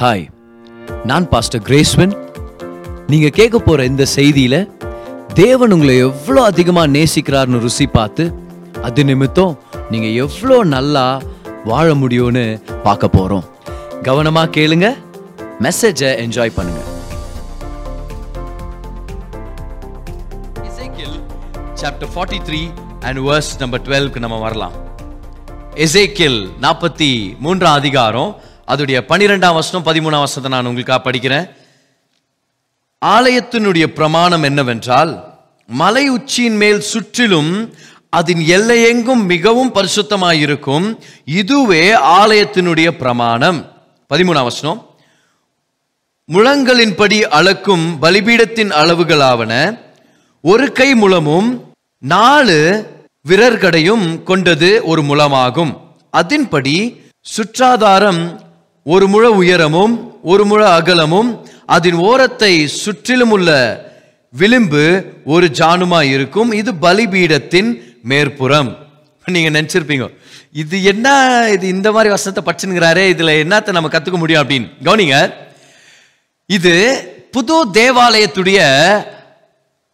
Hi நான் pastor கிரேஸ்வன் நீங்க கேட்க போற இந்த செய்தியில தேவன் உங்களை எவ்வளோ அதிகமா நேசிக்கிறார்னு ருசி பார்த்து அது நிமித்தம் நீங்க எவ்வளோ நல்லா வாழ முடியும்னு பார்க்க போறோம். கவனமா கேளுங்க மெசேஜை என்ஜாய் பண்ணுங்க. Chapter forty three and verse number டுவெல்க்கு நம்ம வரலாம். எசேக்கில் நாற்பத்தி மூன்றாம் அதிகாரம் அதோடைய பனிரெண்டாம் வருஷம் பதிமூணாம் வருஷத்தை நான் உங்களுக்காக படிக்கிறேன். ஆலயத்தினுடைய பிரமாணம் என்னவென்றால் மலை உச்சியின் மேல் சுற்றிலும் அதன் எல்லையெங்கும் மிகவும் பரிசுத்தமாயிருக்கும். இதுவே ஆலயத்தினுடைய பிரமாணம். பதிமூணாம் வசனம். முழங்களின்படி அளக்கும் பலிபீடத்தின் அளவுகளாவன. ஒரு கை முழமும் நாலு விரற்கடையும் கொண்டது ஒரு முழமாகும். அதன்படி சுற்றாதாரம் ஒரு முழ உயரமும் ஒரு முழ அகலமும் அதன் ஓரத்தை சுற்றிலும் உள்ள விளிம்பு ஒரு ஜானுமா இருக்கும். இது பலிபீடத்தின் மேற்புறம். நீங்க நினைச்சிருப்பீங்க இது என்ன இது இந்த மாதிரி வசனத்தை பச்சுங்கிறாரே இதுல என்னத்தை நம்ம கத்துக்க முடியும் அப்படின்னு. கவனிங்க இது புது தேவாலயத்துடைய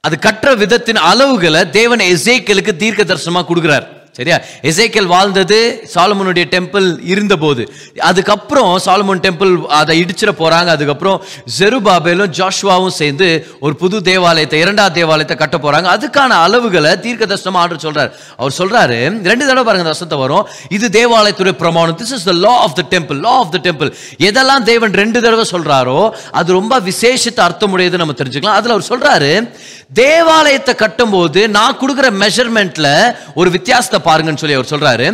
அது கற்ற விதத்தின் அளவுகளை தேவன் எசேக்கலுக்கு தீர்க்க தரிசனமா கொடுக்குறார். சரியா? எசேக்கல் வாழ்ந்தது சாலமோனுடைய டெம்பிள் இருந்தபோது. அதுக்கப்புறம் சாலமோன் டெம்பிள் அதை இடிச்சிட போகிறாங்க அதுக்கப்புறம் ஜெருபாபேலும் ஜாஷ்வாவும் சேர்ந்து ஒரு புது தேவாலயத்தை இரண்டாவது தேவாலயத்தை கட்ட போகிறாங்க அதுக்கான அளவுகளை தீர்க்க தரிசனமா ஆர்டர் சொல்கிறார் அவர் சொல்கிறாரு ரெண்டு தடவை பாருங்க இந்த வரும். இது தேவாலயத்துடைய பிரமாணம். This is the law of the temple law of the temple எதெல்லாம் தேவன் ரெண்டு தடவை சொல்கிறாரோ அது ரொம்ப விசேஷத்தை அர்த்தமுடையது நம்ம தெரிஞ்சுக்கலாம். அதில் அவர் சொல்கிறாரு தேவாலயத்தை கட்டும்போது நான் கொடுக்குற மெஷர்மெண்ட்டில் ஒரு வித்தியாசத்தை பாருங்கன்னு சொல்லி அவர் சொல்றாரு.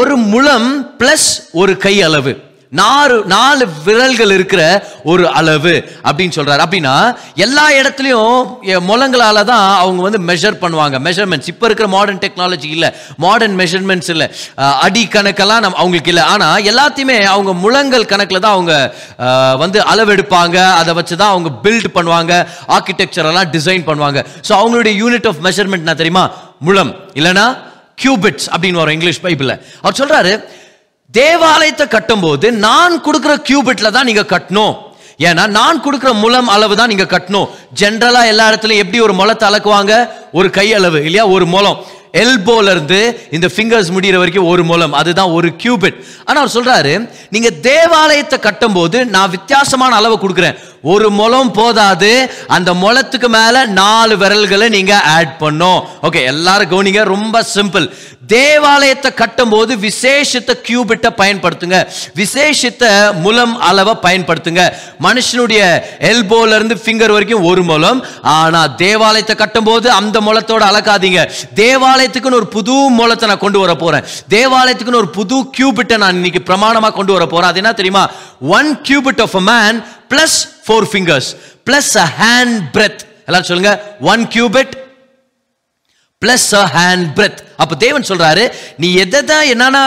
ஒரு முழம் பிளஸ் ஒரு கை அளவு. நாலு நாலு விரல்கள் இருக்கிற ஒரு அளவு அப்படின்னு சொல்றாரு. அப்படின்னா எல்லா இடத்துலையும் முழங்களால தான் அவங்க வந்து மெஷர் பண்ணுவாங்க. மெஷர்மெண்ட்ஸ் இப்போ இருக்கிற மாடர்ன் டெக்னாலஜி இல்லை. மாடர்ன் மெஷர்மெண்ட்ஸ் இல்லை. அடி கணக்கெல்லாம் நம்ம அவங்களுக்கு இல்லை. ஆனால் எல்லாத்தையுமே அவங்க முழங்கல் கணக்கில் தான் அவங்க வந்து அளவெடுப்பாங்க. அதை வச்சு தான் அவங்க பில்ட் பண்ணுவாங்க. ஆர்கிடெக்சரெல்லாம் டிசைன் பண்ணுவாங்க. ஸோ அவங்களுடைய யூனிட் ஆஃப் மெஷர்மெண்ட் என்ன தெரியுமா? முழம். இல்லைன்னா கியூபிட்ஸ் அப்படின்னு வரும் இங்கிலீஷ் பைபிளில். அவர் சொல்றாரு தேவாலயத்தை கட்டும்போது நான் கொடுக்குற கியூபிட்ல தான் நீங்க கட்டணும். ஏன்னா நான் கொடுக்குற முலம் அளவு தான் நீங்க கட்டணும். ஜென்ரலா எல்லா இடத்துலையும் எப்படி ஒரு முளத்தை அளக்குவாங்க? ஒரு கை அளவு இல்லையா? ஒரு முலம். எல்போல இருந்து இந்த ஃபிங்கர்ஸ் முடிகிற வரைக்கும் ஒரு முலம். அதுதான் ஒரு கியூபிட் ஆனால் அவர் சொல்றாரு நீங்க தேவாலயத்தை கட்டும்போது நான் வித்தியாசமான அளவை கொடுக்குறேன். ஒரு முலம் போதாது. அந்த முளத்துக்கு மேல நாலு விரல்களை நீங்க ஆட் பண்ணும். ஓகே எல்லாரும் கவனிங்க ரொம்ப சிம்பிள் தேவாலயத்தை கட்டும்போது விசேஷத்தை கியூபிட்டை பயன்படுத்துங்க. விசேஷத்தை முலம் அளவை பயன்படுத்துங்க. மனுஷனுடைய எல்போல இருந்து ஃபிங்கர் வரைக்கும் ஒரு முலம் ஆனா தேவாலயத்தை கட்டும்போது அந்த முளத்தோட அளக்காதீங்க. தேவாலயத்துக்குன்னு ஒரு புது முளத்தை நான் கொண்டு வர போறேன். தேவாலயத்துக்குன்னு ஒரு புது கியூபிட்டை நான் இன்னைக்கு பிரமாணமா கொண்டு வர போறேன். அது என்ன தெரியுமா? One cubit of a man plus four fingers plus a hand breadth எல்லாரும் சொல்லுங்க one cubit plus a hand breadth அப்ப தேவன் சொல்றாரு நீ எதை தான் என்னென்ன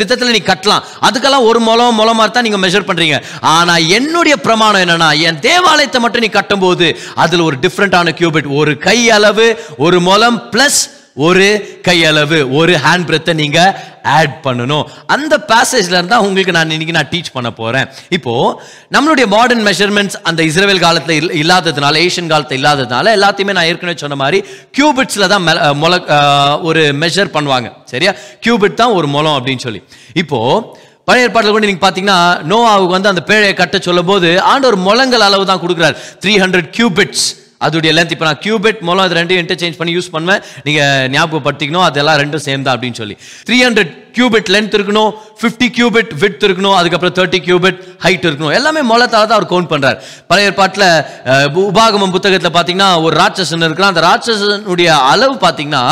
விதத்தில் நீ கட்டலாம் அதுக்கெல்லாம் ஒரு முலம் முளமா தான் நீங்க மெஷர் பண்றீங்க. ஆனால் என்னுடைய பிரமாணம் என்னன்னா என் தேவாலயத்தை மட்டும் நீ கட்டும்போது அதில் ஒரு டிஃப்ரெண்டான கியூபிட் ஒரு கை அளவு ஒரு முலம் பிளஸ் ஒரு கையளவு ஒரு ஹேண்ட் பிரெத்தை நீங்க ஆட் பண்ணணும். அந்த பேசேஜ்ல இருந்தா உங்களுக்கு நான் இன்னைக்கு நான் டீச் பண்ண போறேன். இப்போ நம்மளுடைய மாடர்ன் மெஷர்மெண்ட்ஸ் அந்த இஸ்ரேல் காலத்துல இல்லாததுனால ஏஷியன் காலத்துல இல்லாததுனால எல்லாத்தையுமே நான் ஏற்கனவே சொன்ன மாதிரி கியூபிட்ஸ்ல தான் மெ- முள ஒரு மெஷர் பண்ணுவாங்க. சரியா? கியூபிட் தான் ஒரு முளம் அப்படின்னு சொல்லி. இப்போ பழைய ஏற்பாட்டில் கூட நீங்க பாத்தீங்கன்னா நோவாவுக்கு வந்து அந்த பேழையை கட்ட சொல்லும் போது ஆண்டவர் முழங்கள் அளவு தான் கொடுக்குறாரு. த்ரீ ஹண்ட்ரட் கியூபிட்ஸ் அதோடைய லென்த் இப்போ நான் கியூபெட் மூலம் அது ரெண்டையும் இன்டர்சேஞ்ச் பண்ணி யூஸ் பண்ணுவேன். நீங்கள் ஞாபகப்படுத்திக்கணும் அதெல்லாம் ரெண்டும் சேம் தான் அப்படின்னு சொல்லி. த்ரீ ஹண்ட்ரட் கியூபிட் லென்த் இருக்கணும் ஃபிஃப்டி கியூபிட் விட் இருக்கணும் அதுக்கப்புறம் தேர்ட்டி கியூபிட் ஹைட் இருக்கணும். எல்லாமே மூலத்தால தான் அவர் கவுண்ட் பண்ணுறார் பழைய ஏற்பாட்டில் உபாகமம் புத்தகத்தில் பார்த்தீங்கன்னா ஒரு ராட்சசன் இருக்கலாம். அந்த ராட்சசனுடைய அளவு பார்த்தீங்கன்னா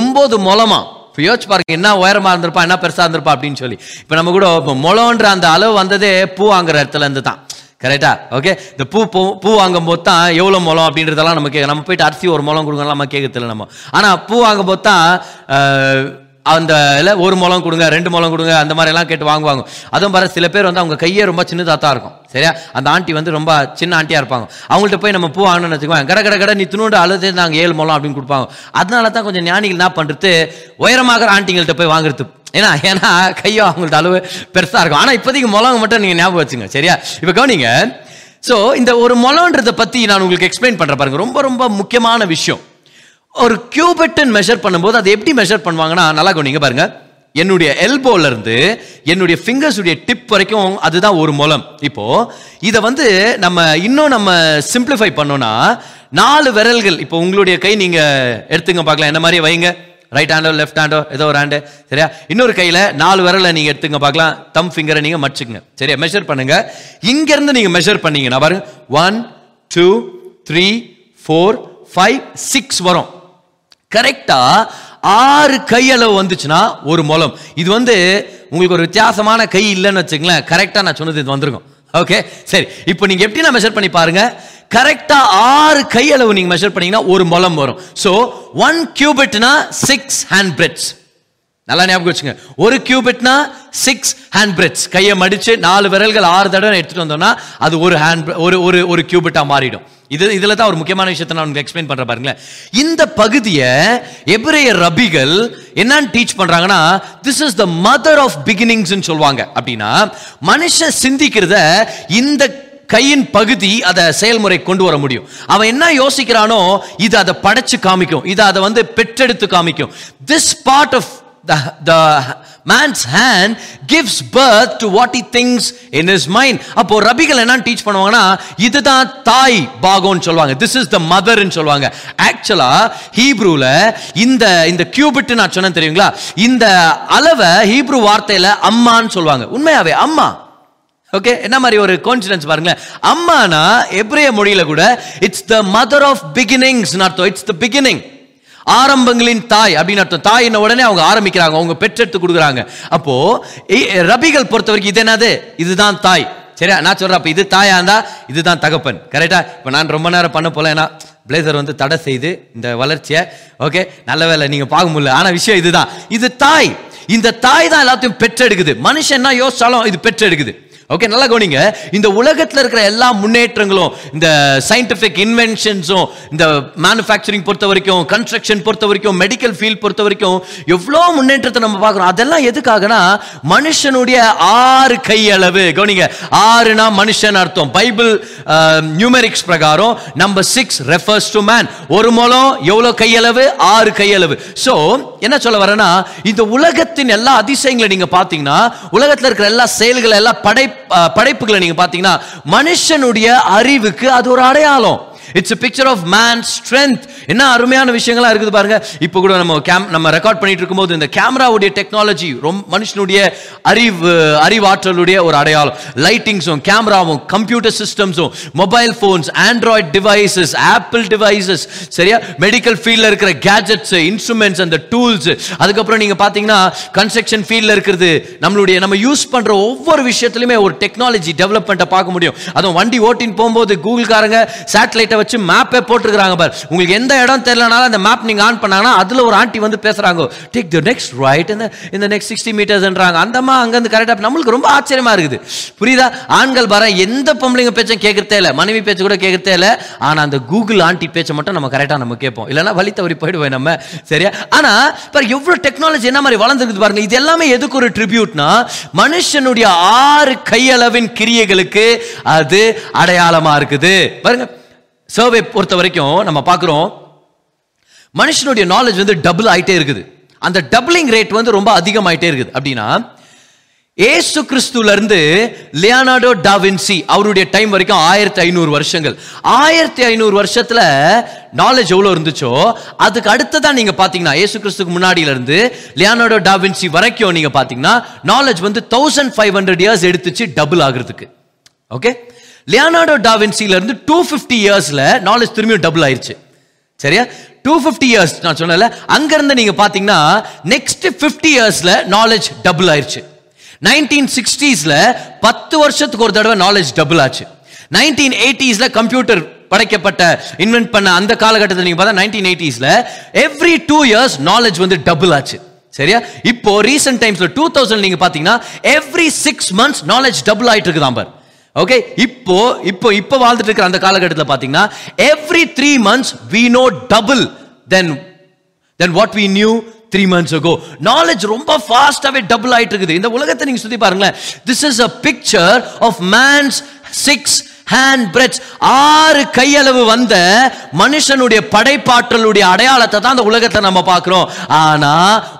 ஒம்பது மூலமா இப்போ யோசிச்சு பாருங்க என்ன உயரமாக இருந்திருப்பா என்ன பெருசாக இருந்திருப்பா அப்படின்னு சொல்லி. இப்போ நம்ம கூட இப்போ அந்த அளவு வந்ததே பூ வாங்குற இடத்துல இருந்து தான். கரெக்டா ஓகே இந்த பூ பூ பூ வாங்கும் போது தான் எவ்வளோ முளம் அப்படின்றதெல்லாம் நம்ம கேட்க நம்ம போயிட்டு அரிசி ஒரு முளம் கொடுக்கலாம் நம்ம கேட்கறதில்ல நம்ம. ஆனால் பூ வாங்கும் போது தான் அந்த இல்லை ஒரு முழம் கொடுங்க ரெண்டு முளம் கொடுங்க அந்த மாதிரி எல்லாம் கேட்டு வாங்குவாங்க. அதுவும் பாரு சில பேர் வந்து அவங்க கையே ரொம்ப சின்னதாக தான் இருக்கும். சரியா? அந்த ஆண்டி வந்து ரொம்ப சின்ன ஆண்டியாக இருப்பாங்க. அவங்கள்ட்ட போய் நம்ம பூ வாங்கணும்னு வச்சுக்கோங்க கட கட கட நீ துணுண்டு அழுது நாங்கள் ஏழு முளம் அப்படின்னு கொடுப்பாங்க. அதனால தான் கொஞ்சம் ஞானிகள் என்ன பண்ணுறது உயரமாகிற ஆண்டிங்கள்ட்ட போய் வாங்குறது. ஏன்னா ஏன்னா கையோ அவங்கள்ட்ட அளவு பெருசாக இருக்கும். ஆனால் இப்போதைக்கு முழம் மட்டும் நீங்கள் ஞாபகம் வச்சுங்க சரியா? இப்போ கவனிங்க. ஸோ இந்த ஒரு முழம்ன்றதை பற்றி நான் உங்களுக்கு எக்ஸ்பிளைன் பண்ணுறேன் பாருங்க. ரொம்ப ரொம்ப முக்கியமான விஷயம். ஒரு கியூபெட்டன் மெஷர் பண்ணும்போது அதை எப்படி மெஷர் பண்ணுவாங்கன்னா நல்லா கவனிங்க பாருங்க. என்னுடைய எல்போல இருந்து என்னுடைய ஃபிங்கர்ஸ் உடைய டிப் வரைக்கும் அதுதான் ஒரு முலம். இப்போ இதை வந்து நம்ம இன்னும் நம்ம சிம்பிளிஃபை பண்ணோம்னா நாலு விரல்கள் இப்போ உங்களுடைய கை நீங்க எடுத்துங்க பார்க்கலாம். என்ன மாதிரி வைங்க? ரைட் ஹேண்டோ லெஃப்ட் ஹேண்டோ ஏதோ ஒரு ஹேண்டு சரியா? இன்னொரு கையில் நாலு விரலை நீங்கள் எடுத்துங்க பார்க்கலாம். தம் ஃபிங்கரை நீங்கள் மடிச்சுங்க சரியா? மெஷர் பண்ணுங்க. இங்கேருந்து நீங்கள் மெஷர் பண்ணீங்கன்னா பாருங்க. One two three four five six வரும். கரெக்டா ஆறு கையளவு வந்துச்சுன்னா ஒரு முலம் இது வந்து உங்களுக்கு ஒரு வித்தியாசமான கை இல்லைன்னு வச்சுங்களேன் கரெக்டா நான் சொன்னது இது வந்திருக்கும். ஓகே சரி. இப்போ நீங்க எப்படி நான் மெஷர் பண்ணி பாருங்க? கரெக்டா ஆறு கையளவு நீங்க மெஷர் பண்ணீங்கன்னா ஒரு முலம் வரும். ஸோ ஒன் கியூபிட்னா சிக்ஸ் ஹேண்ட் பிரெட்ஸ் நல்லா ஞாபகம் வச்சுங்க. ஒரு கியூபிட்னா சிக்ஸ் ஹேண்ட் பிரெட்ஸ் கையை மடிச்சு நாலு விரல்கள் ஆறு தடவை எடுத்துட்டு வந்தோம்னா அது ஒரு ஹேண்ட் ஒரு ஒரு ஒரு கியூபிட்டா மாறிடும். இது இதுல தான் ஒரு முக்கியமான விஷயத்தை நான் உங்களுக்கு எக்ஸ்பிளைன் பண்ணுறேன் பாருங்களேன். இந்த பகுதியை எபிரேய ரபிகள் என்னன்னு டீச் பண்றாங்கன்னா this is the mother of beginnings சொல்லுவாங்க. அப்படின்னா மனுஷன் சிந்திக்கிறத இந்த கையின் பகுதி அதை செயல்முறை கொண்டு வர முடியும். அவன் என்ன யோசிக்கிறானோ இது அதை படைச்சு காமிக்கும். இது அதை வந்து பெற்றெடுத்து காமிக்கும். This part of the, the man's hand gives birth to what he thinks in his mind. அப்போ ரபிகள் என்ன டீச் பண்ணுவாங்கன்னா இதுதான் தாய் பாகம்னு சொல்லுவாங்க. திஸ் இஸ் த மதர்னு சொல்லுவாங்க. ஆக்சுவலா ஹீப்ரூல இந்த இந்த கியூபிட் நான் சொன்னேன் தெரியுங்களா? இந்த அளவை ஹீப்ரூ வார்த்தையில அம்மான்னு சொல்லுவாங்க. உண்மையாவே அம்மா. ஓகே என்ன மாதிரி ஒரு கான்ஃபிடன்ஸ் பாருங்களேன். அம்மானா எப்ரேய மொழியில கூட it's the mother of beginnings அர்த்தம். இட்ஸ் த பிகினிங் ஆரம்பங்களின் தாய் அப்படின்னு அர்த்தம். தாய் என்ன உடனே அவங்க ஆரம்பிக்கிறாங்க அவங்க பெற்றெடுத்து கொடுக்குறாங்க. அப்போ ரபிகள் பொறுத்த வரைக்கும் இது என்னது? இதுதான் தாய். சரியா? நான் சொல்றேன் அப்ப இது தாயா இருந்தா இதுதான் தகப்பன். கரெக்டா இப்ப நான் ரொம்ப நேரம் பண்ண போல ஏன்னா பிளேசர் வந்து தடை செய்து இந்த வளர்ச்சியை ஓகே நல்ல வேலை நீங்க பார்க்க முடியல. ஆனா விஷயம் இதுதான். இது தாய். இந்த தாய் தான் எல்லாத்தையும் பெற்றெடுக்குது. மனுஷன் என்ன யோசிச்சாலும் இது பெற்றெடுக்குது. ஓகே நல்லா கவனிங்க. இந்த உலகத்தில் இருக்கிற எல்லா முன்னேற்றங்களும் இந்த சயின்டிஃபிக் இன்வென்ஷன்ஸும் இந்த மேனுஃபேக்சரிங் பொறுத்த வரைக்கும் கன்ஸ்ட்ரக்ஷன் பொறுத்த வரைக்கும் மெடிக்கல் ஃபீல்ட் பொறுத்த வரைக்கும் எவ்வளோ முன்னேற்றத்தை நம்ம பார்க்குறோம். அதெல்லாம் எதுக்காகனா மனுஷனுடைய ஆறு கையளவு. கவனிங்க ஆறுனா மனுஷன் அர்த்தம். பைபிள் நியூமெரிக்ஸ் பிரகாரம் number six refers to man ஒரு மூலம் எவ்வளோ கையளவு? ஆறு கையளவு. ஸோ என்ன சொல்ல வரேன்னா இந்த உலகத்தின் எல்லா அதிசயங்களை நீங்கள் பார்த்தீங்கன்னா உலகத்தில் இருக்கிற எல்லா செயல்களை எல்லா படை படைப்புகளை நீங்க பார்த்தீங்கன்னா மனுஷனுடைய அறிவுக்கு அது ஒரு அடையாளம். It's picture of man strength என்ன அருமையான விஷயங்களா இருக்குது பாருங்க. இப்போ கூட நம்ம கேம் நம்ம ரெக்கார்ட் பண்ணிட்டு இருக்கும்போது இந்த கேமராவுடைய டெக்னாலஜி ரொம்ப மனுஷனுடைய அறிவு அறிவாற்றலுடைய ஒரு அடையாளம். லைட்டிங்ஸும் கேமராவும் computer சிஸ்டம்ஸும் mobile phones Android devices Apple devices சரியா? மெடிக்கல் ஃபீல்டில் இருக்கிற கேஜெட்ஸ் இன்ஸ்ட்ருமெண்ட்ஸ் அந்த டூல்ஸ் அதுக்கப்புறம் நீங்க பார்த்தீங்கன்னா கன்ஸ்ட்ரக்ஷன் ஃபீல்டில் இருக்கிறது நம்மளுடைய நம்ம யூஸ் பண்ற ஒவ்வொரு விஷயத்துலையுமே ஒரு டெக்னாலஜி டெவலப்மெண்ட்டை பார்க்க முடியும். அதுவும் வண்டி ஓட்டின்னு போகும்போது கூகுள்காரங்க சேட்டலைட்டை வச்சு மேப்பே போட்டுருக்காங்க பார். உங்களுக்கு எந்த இடம் தெரியலனாலும் அந்த மேப் நீங்கள் ஆன் பண்ணாங்கன்னா அதில் ஒரு ஆண்டி வந்து பேசுகிறாங்க டேக் தி நெக்ஸ்ட் ரைட் இந்த இந்த நெக்ஸ்ட் சிக்ஸ்டி மீட்டர்ஸ்ன்றாங்க அந்தம்மா அங்கேருந்து கரெக்டாக நம்மளுக்கு ரொம்ப ஆச்சரியமாக இருக்குது. புரியுதா? ஆண்கள் வர எந்த பொம்பளைங்க பேச்சும் கேட்கறதே இல்லை. மனைவி பேச்சு கூட கேட்கறதே இல்லை. ஆனால் அந்த கூகுள் ஆண்டி பேச்சை மட்டும் நம்ம கரெக்டாக நம்ம கேட்போம். இல்லைன்னா வழி தவறி போயிடுவோம் நம்ம. சரியா? ஆனால் பாரு எவ்வளோ டெக்னாலஜி என்ன மாதிரி வளர்ந்துருக்குது பாருங்க. இது எல்லாமே எதுக்கு ஒரு ட்ரிபியூட்னா மனுஷனுடைய ஆறு கையளவின் கிரியைகளுக்கு அது அடையாளமாக இருக்குது. பாருங்க. சர்வே பொறுத்த வரைக்கும் நம்ம பார்க்குறோம் மனுஷனுடைய நாலேஜ் வந்து டபுள் ஆகிட்டே இருக்குது. அந்த டபுளிங் ரேட் வந்து ரொம்ப அதிகமாயிட்டே இருக்குது. அப்படின்னா ஏசு கிறிஸ்துலேருந்து லியானார்டோ டாவின்சி அவருடைய டைம் வரைக்கும் ஆயிரத்தி ஐநூறு வருஷங்கள். ஆயிரத்தி ஐநூறு வருஷத்தில் நாலேஜ் எவ்வளோ இருந்துச்சோ அதுக்கு அடுத்ததான் நீங்கள் பார்த்தீங்கன்னா ஏசு கிறிஸ்துக்கு முன்னாடியிலேருந்து லியானார்டோ டாவின்சி வரைக்கும் நீங்கள் பார்த்தீங்கன்னா நாலேஜ் வந்து தௌசண்ட் ஃபைவ் ஹண்ட்ரட் இயர்ஸ் எடுத்துச்சு டபுள் ஆகுறதுக்கு. ஓகே லியானார்டோ டாவின்சில இருந்து டூ ஃபிஃப்டி இயர்ஸ்ல நாலேஜ் திரும்பியும் டபுள் ஆயிருச்சு. சரியா? டூ ஃபிஃப்டி இயர்ஸ் நான் சொன்னல அங்கிருந்து நீங்க பாத்தீங்கன்னா நெக்ஸ்ட் ஃபிஃப்டி இயர்ஸ்ல நாலேஜ் டபுள் ஆயிருச்சு. நைன்டீன் சிக்ஸ்டீஸ்ல பத்து வருஷத்துக்கு ஒரு தடவை நாலேஜ் டபுள் ஆச்சு. நைன்டீன் எயிட்டிஸ்ல கம்ப்யூட்டர் படைக்கப்பட்ட இன்வென்ட் பண்ண அந்த காலகட்டத்தில் நீங்க பார்த்தா நைன்டீன் எயிட்டிஸ்ல எவ்ரி டூ இயர்ஸ் நாலேஜ் வந்து டபுள் ஆச்சு. சரியா? இப்போ ரீசெண்ட் டைம்ஸ்ல டூ தௌசண்ட் நீங்க பாத்தீங்கன்னா every six months knowledge double ஆயிட்டு இருக்குதான் பார். ஓகே இப்போ இப்போ இப்போ வாழ்ந்துட்டு இருக்கிற அந்த காலகட்டத்தில் பாத்தீங்கன்னா every three months we know double then then what we knew three months ago knowledge ரொம்ப ஃபாஸ்டாகவே டபுள் ஆயிட்டு இருக்குது இந்த உலகத்தை நீங்க சுத்தி பாருங்களேன். This is a picture of man's six hand breadth ஆறு கையளவு வந்த மனுஷனுடைய படைப்பாற்றலுடைய அடையாளத்தை தான் அந்த உலகத்தை நம்ம பார்க்குறோம். ஆனா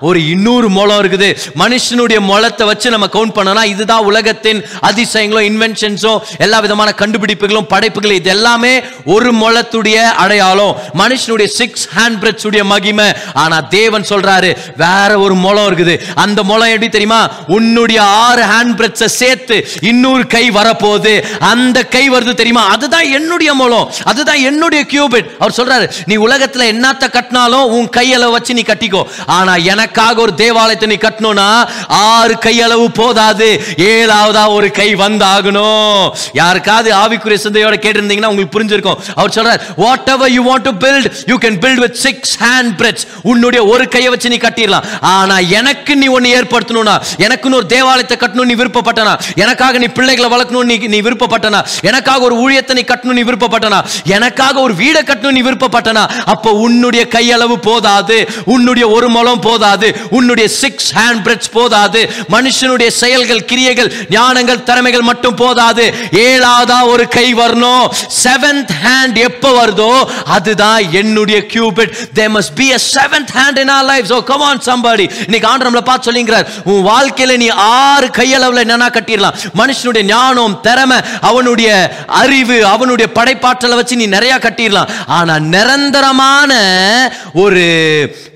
ஒரு இன்னொரு முளம் இருக்குது. மனுஷனுடைய முளத்தை வச்சு நம்ம கவுண்ட் பண்ணனா இதுதான் உலகத்தின் அதிசயங்களும் இன்வென்ஷன்ஸும் எல்லா விதமான கண்டுபிடிப்புகளும் படைப்புகளும் இது எல்லாமே ஒரு முளத்துடைய அடையாளம். மனுஷனுடைய சிக்ஸ் ஹேண்ட் பிரெட்ஸ் உடைய மகிமை. ஆனா தேவன் சொல்றாரு வேற ஒரு முளம் இருக்குது. அந்த முளம் எப்படி தெரியுமா? உன்னுடைய ஆறு ஹேண்ட் பிரெட்ஸை சேர்த்து இன்னொரு கை வரப்போகுது. அந்த கை வருது தெரியுமா? அதுதான் என்னுடைய மூலம். அதுதான் என்னுடைய கியூபிட் அவர் சொல்றாரு நீ உலகத்துல என்னத்த கட்டினாலும் உன் கையளவு வச்சு நீ கட்டிக்கோ. ஆனா எனக்காக ஒரு தேவாலயத்தை நீ கட்டணும்னா ஆறு கையளவு போதாது. ஏழாவதா ஒரு கை வந்தாகணும். யாருக்காவது ஆவிக்குரிய சிந்தையோட கேட்டிருந்தீங்கன்னா உங்களுக்கு புரிஞ்சிருக்கும். அவர் சொல்றார் what ever you want to build you can build with six hand breadths உன்னுடைய ஒரு கையை வச்சு நீ கட்டிடலாம். ஆனா எனக்கு நீ ஒன்னு ஏற்படுத்தணும்னா எனக்குன்னு ஒரு தேவாலயத்தை கட்டணும் நீ விருப்பப்பட்டனா? எனக்காக நீ பிள்ளைகளை வளர்க்கணும் நீ நீ விருப்பப்பட்டனா? எனக்காக ஒரு ஊழியத்தனை கட்டணும் நீ விருப்பப்பட்டனா? எனக்காக ஒரு வீடை கட்டணும் நீ விருப்பப்பட்டனா? அப்போ உன்னுடைய கையளவு போதாது உன்னுடைய ஒரு மலம் போதாது உன்னுடைய சிக்ஸ் ஹேண்ட் பிரெட்ஸ் போதாது மனுஷனுடைய செயல்கள் கிரியைகள் ஞானங்கள் திறமைகள் மட்டும் போதாது. ஏழாவதா ஒரு கை வரணும். செவன்த் ஹேண்ட் எப்போ வருதோ அதுதான் என்னுடைய cubit they must be a seventh hand in our life so come on somebody இன்னைக்கு ஆண்டரம்ல பார்த்து சொல்லிங்கிறார். உன் வாழ்க்கையில நீ ஆறு கையளவுல என்னன்னா கட்டிடலாம். மனுஷனுடைய ஞானம் திறமை அவனுடைய அறிவு அவனுடைய படைப்பாற்றலை வச்சு நீ நிறைய கட்டிடலாம். ஆனா நிரந்தரமான ஒரு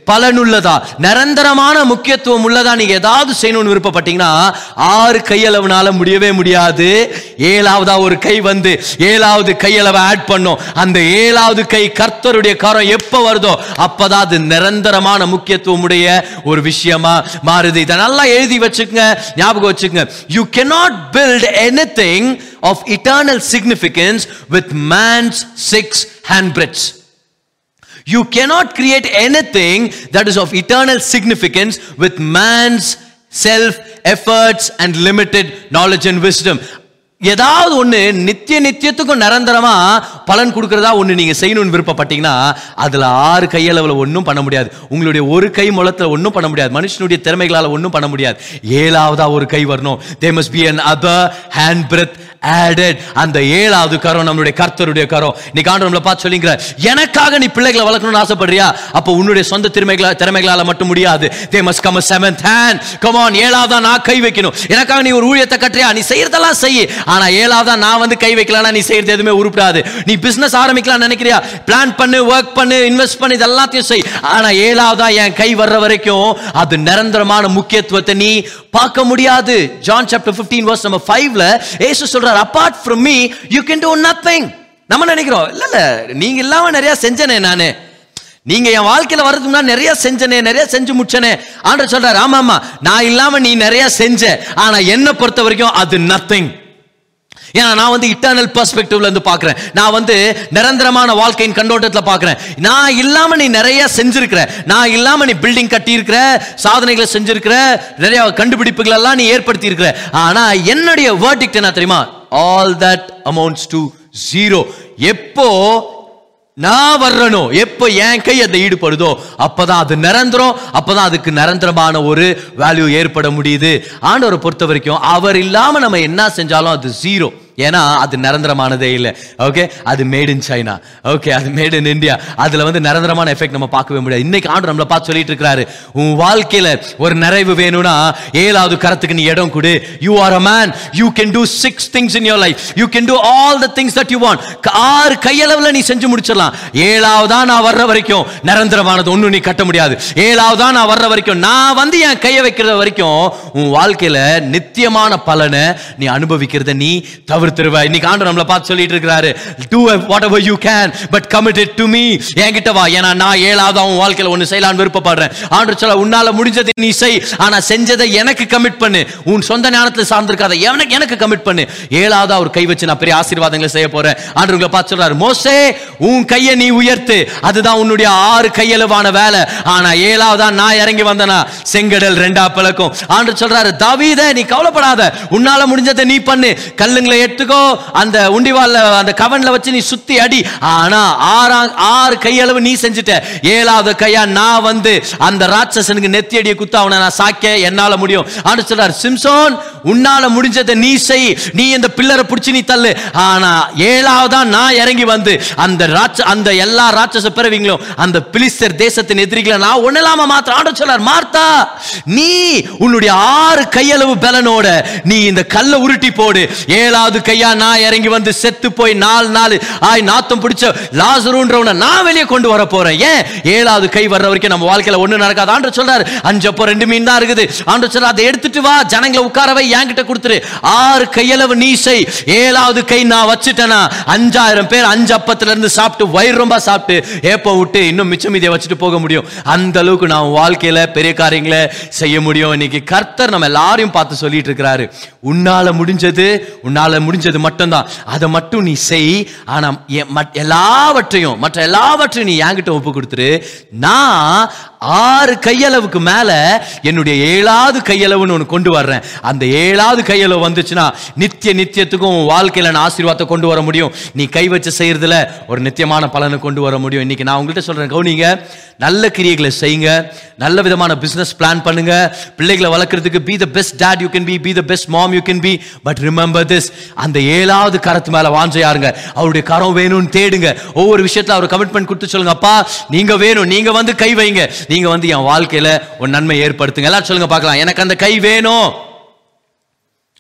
பலனுள்ளதா நிரந்தரமான முக்கியத்துவம் உள்ளதா? நீங்க ஏதாவது செய்யணும்னு விருப்பப்பட்டீங்கன்னா ஆறு கையளவுனால முடியவே முடியாது. ஏழாவதா ஒரு கை வந்து ஏழாவது கையளவை ஆட் பண்ணும். அந்த ஏழாவது கை கர்த்தருடைய கரம் எப்ப வருதோ அப்பதான் அது நிரந்தரமான முக்கியத்துவம் உடைய ஒரு விஷயமா மாறுது. இதை நல்லா எழுதி வச்சுக்கங்க ஞாபகம் வச்சுக்கங்க. You cannot build any thing of eternal significance with man's six handbreadths. You cannot create anything that is of eternal significance with man's self efforts and limited knowledge and wisdom. ஏதாவது ஒன்று நித்திய நித்தியத்துக்கும் நிரந்தரமா பலன் கொடுக்கறதா ஒன்று நீங்கள் செய்யணும்னு விருப்பப்பட்டீங்கன்னா அதில் ஆறு கையளவில் ஒன்றும் பண்ண முடியாது உங்களுடைய ஒரு கை முளத்தில் ஒன்றும் பண்ண முடியாது மனுஷனுடைய திறமைகளால் ஒன்றும் பண்ண முடியாது ஏழாவதாக ஒரு கை வரணும் they must be another hand breath added அந்த ஏழாவது கரம் நம்மளுடைய கர்த்தருடைய கரம். நீ ஆண்டு நம்மளை பார்த்து சொல்லிங்கிற எனக்காக நீ பிள்ளைகளை வளர்க்கணும்னு ஆசைப்படுறியா? அப்போ உன்னுடைய சொந்த திறமைகளா திறமைகளால மட்டும் முடியாது. They must come seventh hand come on on ஏழாவதா நான் கை வைக்கணும். எனக்காக நீ ஒரு ஊழியத்தை கட்டுறியா? நீ செய்யறதெல்லாம் செய். ஆனா ஏழாவதா நான் வந்து கை வைக்கலனா நீ செய்யறது எதுவுமே உருப்பிடாது. நீ பிசினஸ் ஆரம்பிக்கலாம் நினைக்கிறியா? பிளான் பண்ணு ஒர்க் பண்ணு இன்வெஸ்ட் பண்ணு இது எல்லாத்தையும் செய். ஆனா ஏழாவதா என் கை வர்ற வரைக்கும் அது நிரந்தரமான முக்கியத்துவத்தை நீ பார்க்க முடியாது. ஜான் சாப்டர் 15 verse number 5ல இயேசு சொல்றார் apart from me you can do nothing நம்ம நினைக்கிறோம் இல்ல இல்ல நீங்க இல்லாம நிறைய செஞ்சனே நானு. நீங்க என் வாழ்க்கையில வர்றதுக்கு முன்னாடி நிறைய செஞ்சனே நிறைய செஞ்சு முடிச்சனே. ஆண்டு சொல்றாரு ஆமா ஆமா நான் இல்லாம நீ நிறைய செஞ்ச ஆனா என்ன பொறுத்த வரைக்கும் அது நத்திங் ஏன்னா நான் வந்து இட்டர்னல் பெர்ஸ்பெக்டிவ்ல இருந்து பாக்குறேன் நான் வந்து நிரந்தரமான வாழ்க்கையின் கண்ணோட்டத்துல பாக்குறேன் நான் இல்லாம நீ நிறைய செஞ்சிருக்கிற நான் இல்லாம நீ பில்டிங் கட்டியிருக்கிற சாதனைகளை செஞ்சிருக்கிற நிறைய கண்டுபிடிப்புகள் எல்லாம் நீ ஏற்படுத்தி இருக்கிற ஆனா என்னுடைய வேர்டிக்ட் என்ன தெரியுமா? All that amounts to zero எப்போ நான் வர்றனோ எப்போ என் கை அதை ஈடுபடுதோ அப்பதான் அது நிரந்தரம் அப்பதான் அதுக்கு நிரந்தரமான ஒரு வேல்யூ ஏற்பட முடியுது. ஆண்டவரை பொறுத்த வரைக்கும் அவர் இல்லாம நம்ம என்ன செஞ்சாலும் அது ஜீரோ ஏன்னா அது நிரந்தரமானதே இல்லை. ஓகே அது மேட் இன் சைனா ஓகே அது மேட் இன் இந்தியா அதுல வந்து நிரந்தரமான எஃபெக்ட் நம்ம பார்க்கவே முடியாது. இன்னைக்கு ஆண்டு நம்மளை பார்த்து சொல்லிட்டு இருக்கிறாரு. உன் வாழ்க்கையில ஒரு நிறைவு வேணும்னா ஏழாவது கரத்துக்கு நீ இடம் கொடு. You are a man you can do six things in your life you can do all the things that you want ஆறு கையளவுல நீ செஞ்சு முடிச்சிடலாம். ஏழாவதா நான் வர்ற வரைக்கும் நிரந்தரமானது ஒன்றும் நீ கட்ட முடியாது. ஏழாவதா நான் வர்ற வரைக்கும் நான் வந்து என் கையை வைக்கிறது வரைக்கும் உன் வாழ்க்கையில நித்தியமான பலனை நீ அனுபவிக்கிறத நீ தவிர தவிர்த்துருவ இன்னைக்கு ஆண்டு நம்மளை பார்த்து சொல்லிட்டு இருக்கிறாரு. Do what ever you can but committed to me என்கிட்ட வா. ஏன்னா நான் ஏழாவது அவன் வாழ்க்கையில் ஒன்று செய்யலாம்னு விருப்பப்படுறேன். ஆண்டு சொல்ல உன்னால முடிஞ்சதை நீ செய். ஆனா செஞ்சதை எனக்கு கமிட் பண்ணு. உன் சொந்த ஞானத்தில் சார்ந்திருக்காத எனக்கு எனக்கு கமிட் பண்ணு. ஏழாவது அவர் கை வச்சு நான் பெரிய ஆசீர்வாதங்களை செய்ய போறேன். ஆண்டு உங்களை பார்த்து சொல்றாரு மோசே உன் கையை நீ உயர்த்து. அதுதான் உன்னுடைய ஆறு கையளவான வேலை. ஆனா ஏழாவதா நான் இறங்கி வந்தனா? செங்கடல் ரெண்டா பிளக்கும். ஆண்டு சொல்றாரு தாவீத நீ கவலைப்படாத. உன்னால முடிஞ்சதை நீ பண்ணு. கல்லுங்களை எட்டு எடுத்துக்கோ. அந்த உண்டிவால அந்த கவனில் வச்சு நீ சுத்தி அடி. ஆனா ஆறாம் ஆறு கையளவு நீ செஞ்சுட்ட. ஏழாவது கையா நான் வந்து அந்த ராட்சசனுக்கு நெத்தி அடியை குத்த அவனை நான் சாக்க என்னால முடியும். ஆனு சொல்றார் சிம்சோன் உன்னால முடிஞ்சதை நீ செய். நீ இந்த பில்லரை பிடிச்சி நீ தள்ளு. ஆனா ஏழாவதா நான் இறங்கி வந்து அந்த ராட்ச அந்த எல்லா ராட்சச பிறவிங்களும் அந்த பிலிஸ்தர் தேசத்தின் எதிரிகளை நான் ஒண்ணலாம மாத்திரம் ஆண்டு சொல்றார் மார்த்தா நீ உன்னுடைய ஆறு கையளவு பலனோட நீ இந்த கல்லை உருட்டி போடு. ஏழாவது கையா நான் இறங்கி வந்து செத்து போய் நாலு நாள் ஆய் நாத்தம் பிடிச்ச லாசருன்றவனை நான் வெளியே கொண்டு வர போறேன். ஏன்? ஏழாவது கை வர்ற வரைக்கும் நம்ம வாழ்க்கையில ஒண்ணு நடக்காது. ஆண்டு சொல்றாரு அஞ்சப்போ ரெண்டு மீன் தான் இருக்குது. ஆண்டு சொல்ற அதை எடுத்துட்டு வா ஜனங்களை உட்காரவை என்கிட்ட கொடுத்துரு. ஆறு கையளவு நீ செய். ஏழாவது கை நான் வச்சுட்டேனா? அஞ்சாயிரம் பேர் அஞ்சு அப்பத்துல இருந்து சாப்பிட்டு வயிறு ரொம்ப சாப்பிட்டு ஏப்ப விட்டு இன்னும் மிச்சம் மீதியை வச்சுட்டு போக முடியும். அந்த அளவுக்கு நான் வாழ்க்கையில பெரிய காரியங்களை செய்ய முடியும். இன்னைக்கு கர்த்தர் நம்ம எல்லாரையும் பார்த்து சொல்லிட்டு இருக்கிறாரு. உன்னால முடிஞ்சது உன்னால முடிஞ்சது மட்டும்தான். அதை மட்டும் நீ செய். ஆனால் மட்- எல்லாவற்றையும் மற்ற எல்லாவற்றையும் நீ என்கிட்ட ஒப்பு கொடுத்துரு. நான் ஆறு கையளவுக்கு மேலே என்னுடைய ஏழாவது கையளவுன்னு ஒன்று கொண்டு வர்றேன். அந்த ஏழாவது கையளவு வந்துச்சுன்னா நித்திய நித்தியத்துக்கும் வாழ்க்கையில் நான் ஆசீர்வாதத்தை கொண்டு வர முடியும். நீ கை வச்சு செய்கிறதுல ஒரு நித்தியமான பலனை கொண்டு வர முடியும். இன்னைக்கு நான் உங்கள்கிட்ட சொல்கிறேன் கவுனிங்க நல்ல கிரியைகளை செய்யுங்க. நல்ல விதமான பிஸ்னஸ் பிளான் பண்ணுங்க. பிள்ளைகளை வளர்க்குறதுக்கு be the best dad you can be be the best mom you can be but remember this அந்த ஏழாவது கரத்து மேல வாஞ்சையாருங்க அவருடைய கரம் வேணும்னு தேடுங்க. ஒவ்வொரு விஷயத்துல அவர் கமிட்மெண்ட் கொடுத்து சொல்லுங்க அப்பா நீங்க வேணும். நீங்க வந்து கை வைங்க. நீங்க வந்து என் வாழ்க்கையில ஒரு நன்மை ஏற்படுத்துங்க. எல்லாரும் சொல்லுங்க பார்க்கலாம். எனக்கு அந்த கை வேணும்.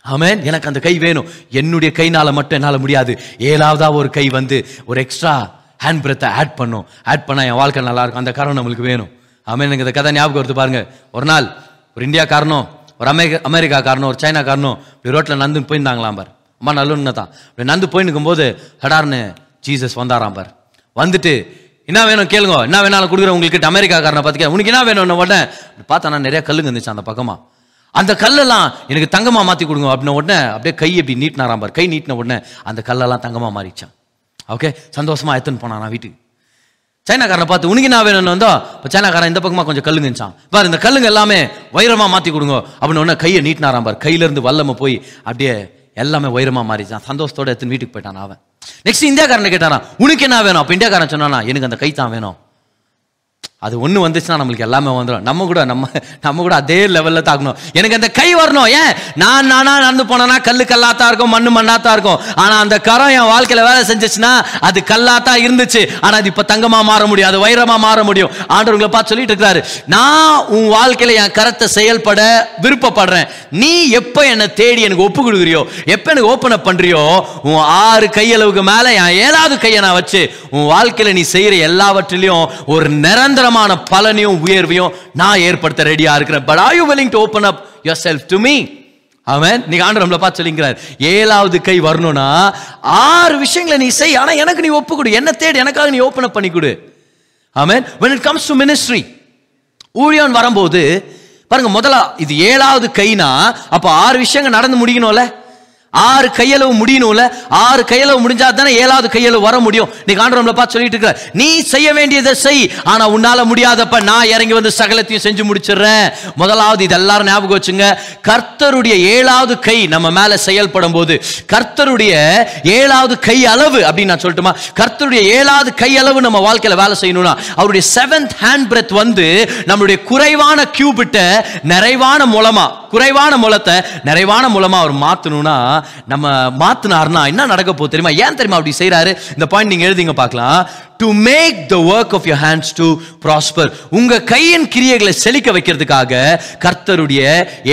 ஆமென். எனக்கு அந்த கை வேணும். என்னுடைய கைனால மட்டும் என்னால முடியாது. ஏழாவதா ஒரு கை வந்து ஒரு எக்ஸ்ட்ரா ஹேண்ட் பிரத்தை ஆட் பண்ணும். ஆட் பண்ணா என் வாழ்க்கை நல்லா இருக்கும். அந்த காரணம் நம்மளுக்கு வேணும். ஆமென். எனக்கு இந்த கதை ஞாபகம் வருது பாருங்க. ஒரு நாள் ஒரு இந்தியா காரணம் ஒரு அமெரிக்கா அமெரிக்கா காரணம் ஒரு சைனா காரணம் இப்படி ரோட்டில் நந்து போயிருந்தாங்களாம் பார். அம்மா நல்லுன்னு தான். நந்து போய் நிற்கும்போது ஹடார்னு ஜீசஸ் வந்தாராம் பார். வந்துட்டு என்ன வேணும் கேளுங்க என்ன வேணாலும் கொடுக்குறேன் உங்களுக்கு அமெரிக்கா காரனை பார்த்துக்க உனக்கு என்ன வேணும்? உடனே பார்த்தா நிறைய கல்லுங்க இருந்துச்சு அந்த பக்கமாக அந்த கல்லெல்லாம் எனக்கு தங்கமாக மாற்றி கொடுங்க அப்படின்ன உடனே அப்படியே கை இப்படி நீட்டினாராம் பார். கை நீட்டின உடனே அந்த கல்லெல்லாம் தங்கமாக மாறிச்சான். ஓகே சந்தோஷமாக எடுத்துன்னு போனான் நான் வீட்டுக்கு. சைனாக்காரனை பார்த்து உனக்கு என்ன வேணும்னு வந்தோ? இப்போ சைனாக்காரன் இந்த பக்கமாக கொஞ்சம் கல்லுங்க இருந்துச்சான் பாரு இந்த கல்லுங்க எல்லாமே வைரமாக மாற்றி கொடுங்க. அப்படின்னு உடனே கையை நீட்டினாராம் பார். கையிலேருந்து வல்லம போய் அப்படியே எல்லாமே உயரமாக மாறிச்சான். சந்தோஷத்தோட எடுத்துன்னு வீட்டுக்கு போயிட்டான் அவன். நெக்ஸ்ட் இந்தியாக்காரனை கேட்டானா உனக்கு என்ன வேணும்? அப்போ இந்தியாக்காரன் சொன்னானா எனக்கு அந்த கை தான் வேணும். அது ஒன்று வந்துச்சுன்னா நம்மளுக்கு எல்லாமே வந்துடும் நம்ம கூட நம்ம நம்ம கூட அதே லெவலில் தாக்கணும் எனக்கு அந்த கை வரணும் ஏன்? நான் நானா நடந்து போனேன்னா கல்லு கல்லாத்தான் இருக்கும் மண்ணு மண்ணாத்தான் இருக்கும். ஆனால் அந்த கரம் என் வாழ்க்கையில் வேலை செஞ்சுச்சுன்னா அது கல்லாத்தான் இருந்துச்சு. ஆனால் அது இப்போ தங்கமாக மாற முடியும் அது வைரமாக மாற முடியும். ஆண்டவர்களை பார்த்து சொல்லிட்டு இருக்கிறாரு. நான் உன் வாழ்க்கையில் என் கரத்தை செயல்பட விருப்பப்படுறேன். நீ எப்போ என்னை தேடி எனக்கு ஒப்பு கொடுக்குறியோ எப்போ எனக்கு ஓப்பன் அப் பண்ணுறியோ உன் ஆறு கையளவுக்கு மேலே என் ஏழாவது கையை நான் வச்சு உன் வாழ்க்கையில் நீ செய்யற எல்லாவற்றிலையும் ஒரு நிரந்தரமாக நிரந்தரமான பலனையும் உயர்வையும் நான் ஏற்படுத்த ரெடியா இருக்கிறேன். But are you to open up up self to me அவன் நீ ஆண்டு நம்மளை பார்த்து சொல்லிங்கிறார். ஏழாவது கை வரணும்னா ஆறு விஷயங்களை நீ செய் ஆனா எனக்கு நீ ஒப்பு கொடு என்ன தேடி எனக்காக நீ ஓப்பன் அப் பண்ணி கொடு amen when it comes to ministry ஊழியன் வரும்போது பாருங்க முதலா இது ஏழாவது கைனா அப்ப ஆறு விஷயங்கள் நடந்து முடியணும்ல? ஆறு கையளவு முடியணும்ல? ஆறு கையளவு முடிஞ்சா தானே ஏழாவது கையளவு வர முடியும். நீ காண்றோம்ல பார்த்து சொல்லிட்டு இருக்க நீ செய்ய வேண்டியதை செய் ஆனா உன்னால முடியாதப்ப நான் இறங்கி வந்து சகலத்தையும் செஞ்சு முடிச்சிடுறேன். முதலாவது இது எல்லாரும் ஞாபகம் வச்சுங்க. கர்த்தருடைய ஏழாவது கை நம்ம மேல செயல்படும் போது கர்த்தருடைய ஏழாவது கை அளவு அப்படின்னு நான் சொல்லட்டுமா? கர்த்தருடைய ஏழாவது கை அளவு நம்ம வாழ்க்கையில வேலை செய்யணும்னா அவருடைய செவன்த் ஹேண்ட் பிரெத் வந்து நம்மளுடைய குறைவான கியூபிட்ட நிறைவான மூலமா குறைவான மூலத்தை நிறைவான மூலமா அவர் மாத்தணும்னா நம்ம மாத்தினார்னா என்ன நடக்க போகுது தெரியுமா? ஏன் தெரியுமா அப்படி செய்யறாரு இந்த பாயிண்ட் நீங்க எழுதிங்க பார்க்கலாம். To make the work of your hands to prosper உங்க கையின் கிரியைகளை செழிக்க வைக்கிறதுக்காக கர்த்தருடைய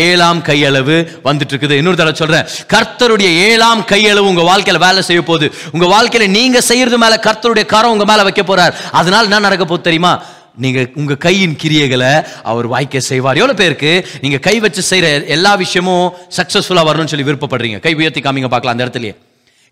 ஏழாம் கையளவு வந்துட்டு இருக்குது இன்னொரு தடவை சொல்றேன். கர்த்தருடைய ஏழாம் கையளவு உங்க வாழ்க்கையில வேலை செய்ய போகுது. உங்க வாழ்க்கையில நீங்க செய்யறது மேல கர்த்தருடைய காரம் உங்க மேல வைக்க போறார். அதனால என்ன நடக்க போகுது தெரியுமா? நீங்க உங்க கையின் கிரியைகளை அவர் வாய்க்க செய்வார். எவ்வளவு பேருக்கு? நீங்க கை வச்சு செய்யற எல்லா விஷயமும் சக்சஸ்ஃபுல்லா வரணும்னு சொல்லி விருப்பப்படுறீங்க. கை உயர்த்தி காமிங்க பார்க்கலாம் அந்த இடத்துலயே.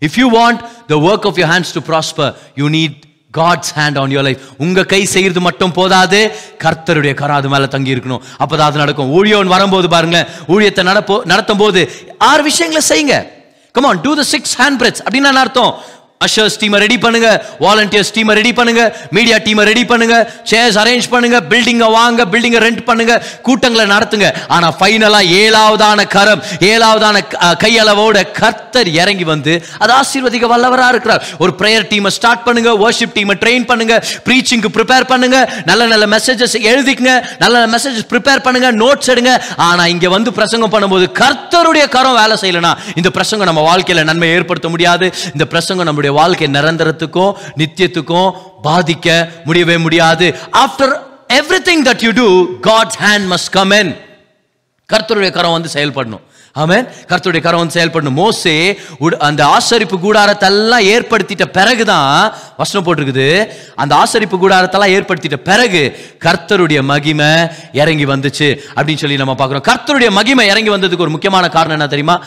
If you want the work of your hands to prosper you need God's hand on your life உங்க கை செய்யறது மட்டும் போதாது கர்த்தருடைய கராது அது மேல தங்கி இருக்கணும். அப்பதான் அது நடக்கும். ஊழியவன் வரும்போது பாருங்களேன் ஊழியத்தை நடப்போ நடத்தும் போது ஆறு விஷயங்களை செய்யுங்க. Come on do the six hand breadths அப்படின்னு அர்த்தம்? அஷர்ஸ் டீமை ரெடி பண்ணுங்க. வாலண்டியர்ஸ் டீமை ரெடி பண்ணுங்க. மீடியா டீமை ரெடி பண்ணுங்க. சேர்ஸ் அரேஞ்ச் பண்ணுங்க. பில்டிங்கை வாங்க பில்டிங்கை ரெண்ட் பண்ணுங்க. கூட்டங்களை நடத்துங்க. ஆனால் ஃபைனலாக ஏழாவதான கரம் ஏழாவதான கையளவோட கர்த்தர் இறங்கி வந்து அது ஆசீர்வதிக்க வல்லவராக இருக்கிறார். ஒரு ப்ரேயர் டீமை ஸ்டார்ட் பண்ணுங்க. வர்ஷிப் டீமை ட்ரெயின் பண்ணுங்க. ப்ரீச்சிங்க்கு ப்ரிப்பேர் பண்ணுங்க. நல்ல நல்ல மெசேஜஸ் எழுதிக்கங்க. நல்ல நல்ல மெசேஜஸ் ப்ரிப்பேர் பண்ணுங்க. நோட்ஸ் எடுங்க. ஆனால் இங்கே வந்து பிரசங்கம் பண்ணும்போது கர்த்தருடைய கரம் வேலை செய்யலனா இந்த பிரசங்கம் நம்ம வாழ்க்கையில் நன்மை ஏற்படுத்த முடியாது. இந்த பிரசங்கம் நம்முடைய வாழ்க்கை நிரந்தரத்துக்கும் நித்தியத்துக்கும் பாதிக்க முடியவே முடியாது. After every thing that you do God's hand must come in கர்த்தருடைய கரம் வந்து செயல்படணும். ஆமேன். கர்த்தருடைய கரவன் செயல்படணும் மோசே அந்த ஆசரிப்பு கூடாரத்தெல்லாம் ஏற்படுத்திட்ட பிறகுதான் வசனம் போட்டிருக்குது. அந்த ஆசரிப்பு கூடாரத்தெல்லாம் ஏற்படுத்திட்ட பிறகு கர்த்தருடைய மகிமை இறங்கி வந்துச்சு அப்படின்னு சொல்லி நம்ம பார்க்குறோம். கர்த்தருடைய மகிமை இறங்கி வந்ததுக்கு ஒரு முக்கியமான காரணம் என்ன தெரியுமா?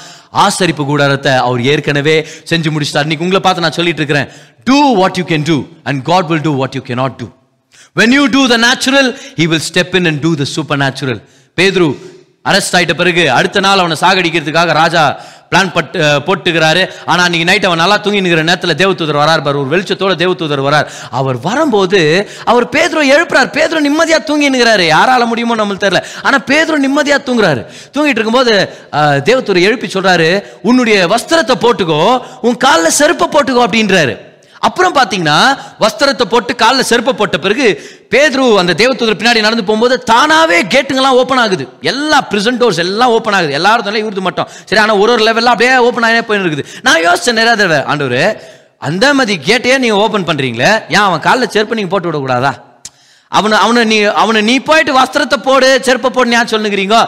ஆசரிப்பு கூடாரத்தை அவர் ஏற்கனவே செஞ்சு முடிச்சிட்டார். இன்னைக்கு உங்களை பார்த்து நான் சொல்லிட்டு இருக்கிறேன். Do what you can do and God will do what you can not do when you do the natural he will step in and do the super natural பேதுரு அரெஸ்ட் ஆயிட்ட பிறகு அடுத்த நாள் அவனை சாகடிக்கிறதுக்காக ராஜா பிளான் பட்டு போட்டுக்கிறாரு. ஆனால் அன்னைக்கு நைட் அவன் நல்லா தூங்கி நிற்கிற நேரத்தில் தேவதூதர் வரார் பாரு ஒரு வெளிச்சத்தோட தேவதூதர் வரார். அவர் வரும்போது அவர் பேதரோ எழுப்புறார். பேதரோ நிம்மதியாக தூங்கி நிற்கிறாரு யாரால முடியுமோ நம்மளுக்கு தெரியல. ஆனால் பேதரோ நிம்மதியாக தூங்குறாரு. தூங்கிட்டு இருக்கும்போது அஹ், எழுப்பி சொல்கிறாரு உன்னுடைய வஸ்திரத்தை போட்டுக்கோ உன் காலில் செருப்பை போட்டுக்கோ அப்படின்றாரு. அப்புறம் பார்த்தீங்கன்னா வஸ்திரத்தை போட்டு காலில் செருப்பை போட்ட பிறகு பேதுரு அந்த தேவத்தூதர் பின்னாடி நடந்து போகும்போது தானாகவே கேட்டுங்கெல்லாம் ஓப்பன் ஆகுது. எல்லா பிரிசன் டோர்ஸ் எல்லாம் ஓப்பன் ஆகுது. எல்லாரும் தொல்லை இவருது மட்டும். சரி ஆனால் ஒரு ஒரு லெவலில் அப்படியே ஓப்பன் ஆகியே போயின்னு இருக்குது நான் யோசிச்சேன் நிறைய தடவை ஆண்டவர் அந்த மாதிரி கேட்டையே நீங்கள் ஓப்பன் பண்ணுறீங்களே ஏன் அவன் காலில் செருப்பு நீங்கள் போட்டு விடக்கூடாதா? அவனை அவனை நீ அவனை நீ போயிட்டு வஸ்திரத்தை போடு செருப்பை போடு ஏன் சொல்லுங்கிறீங்க?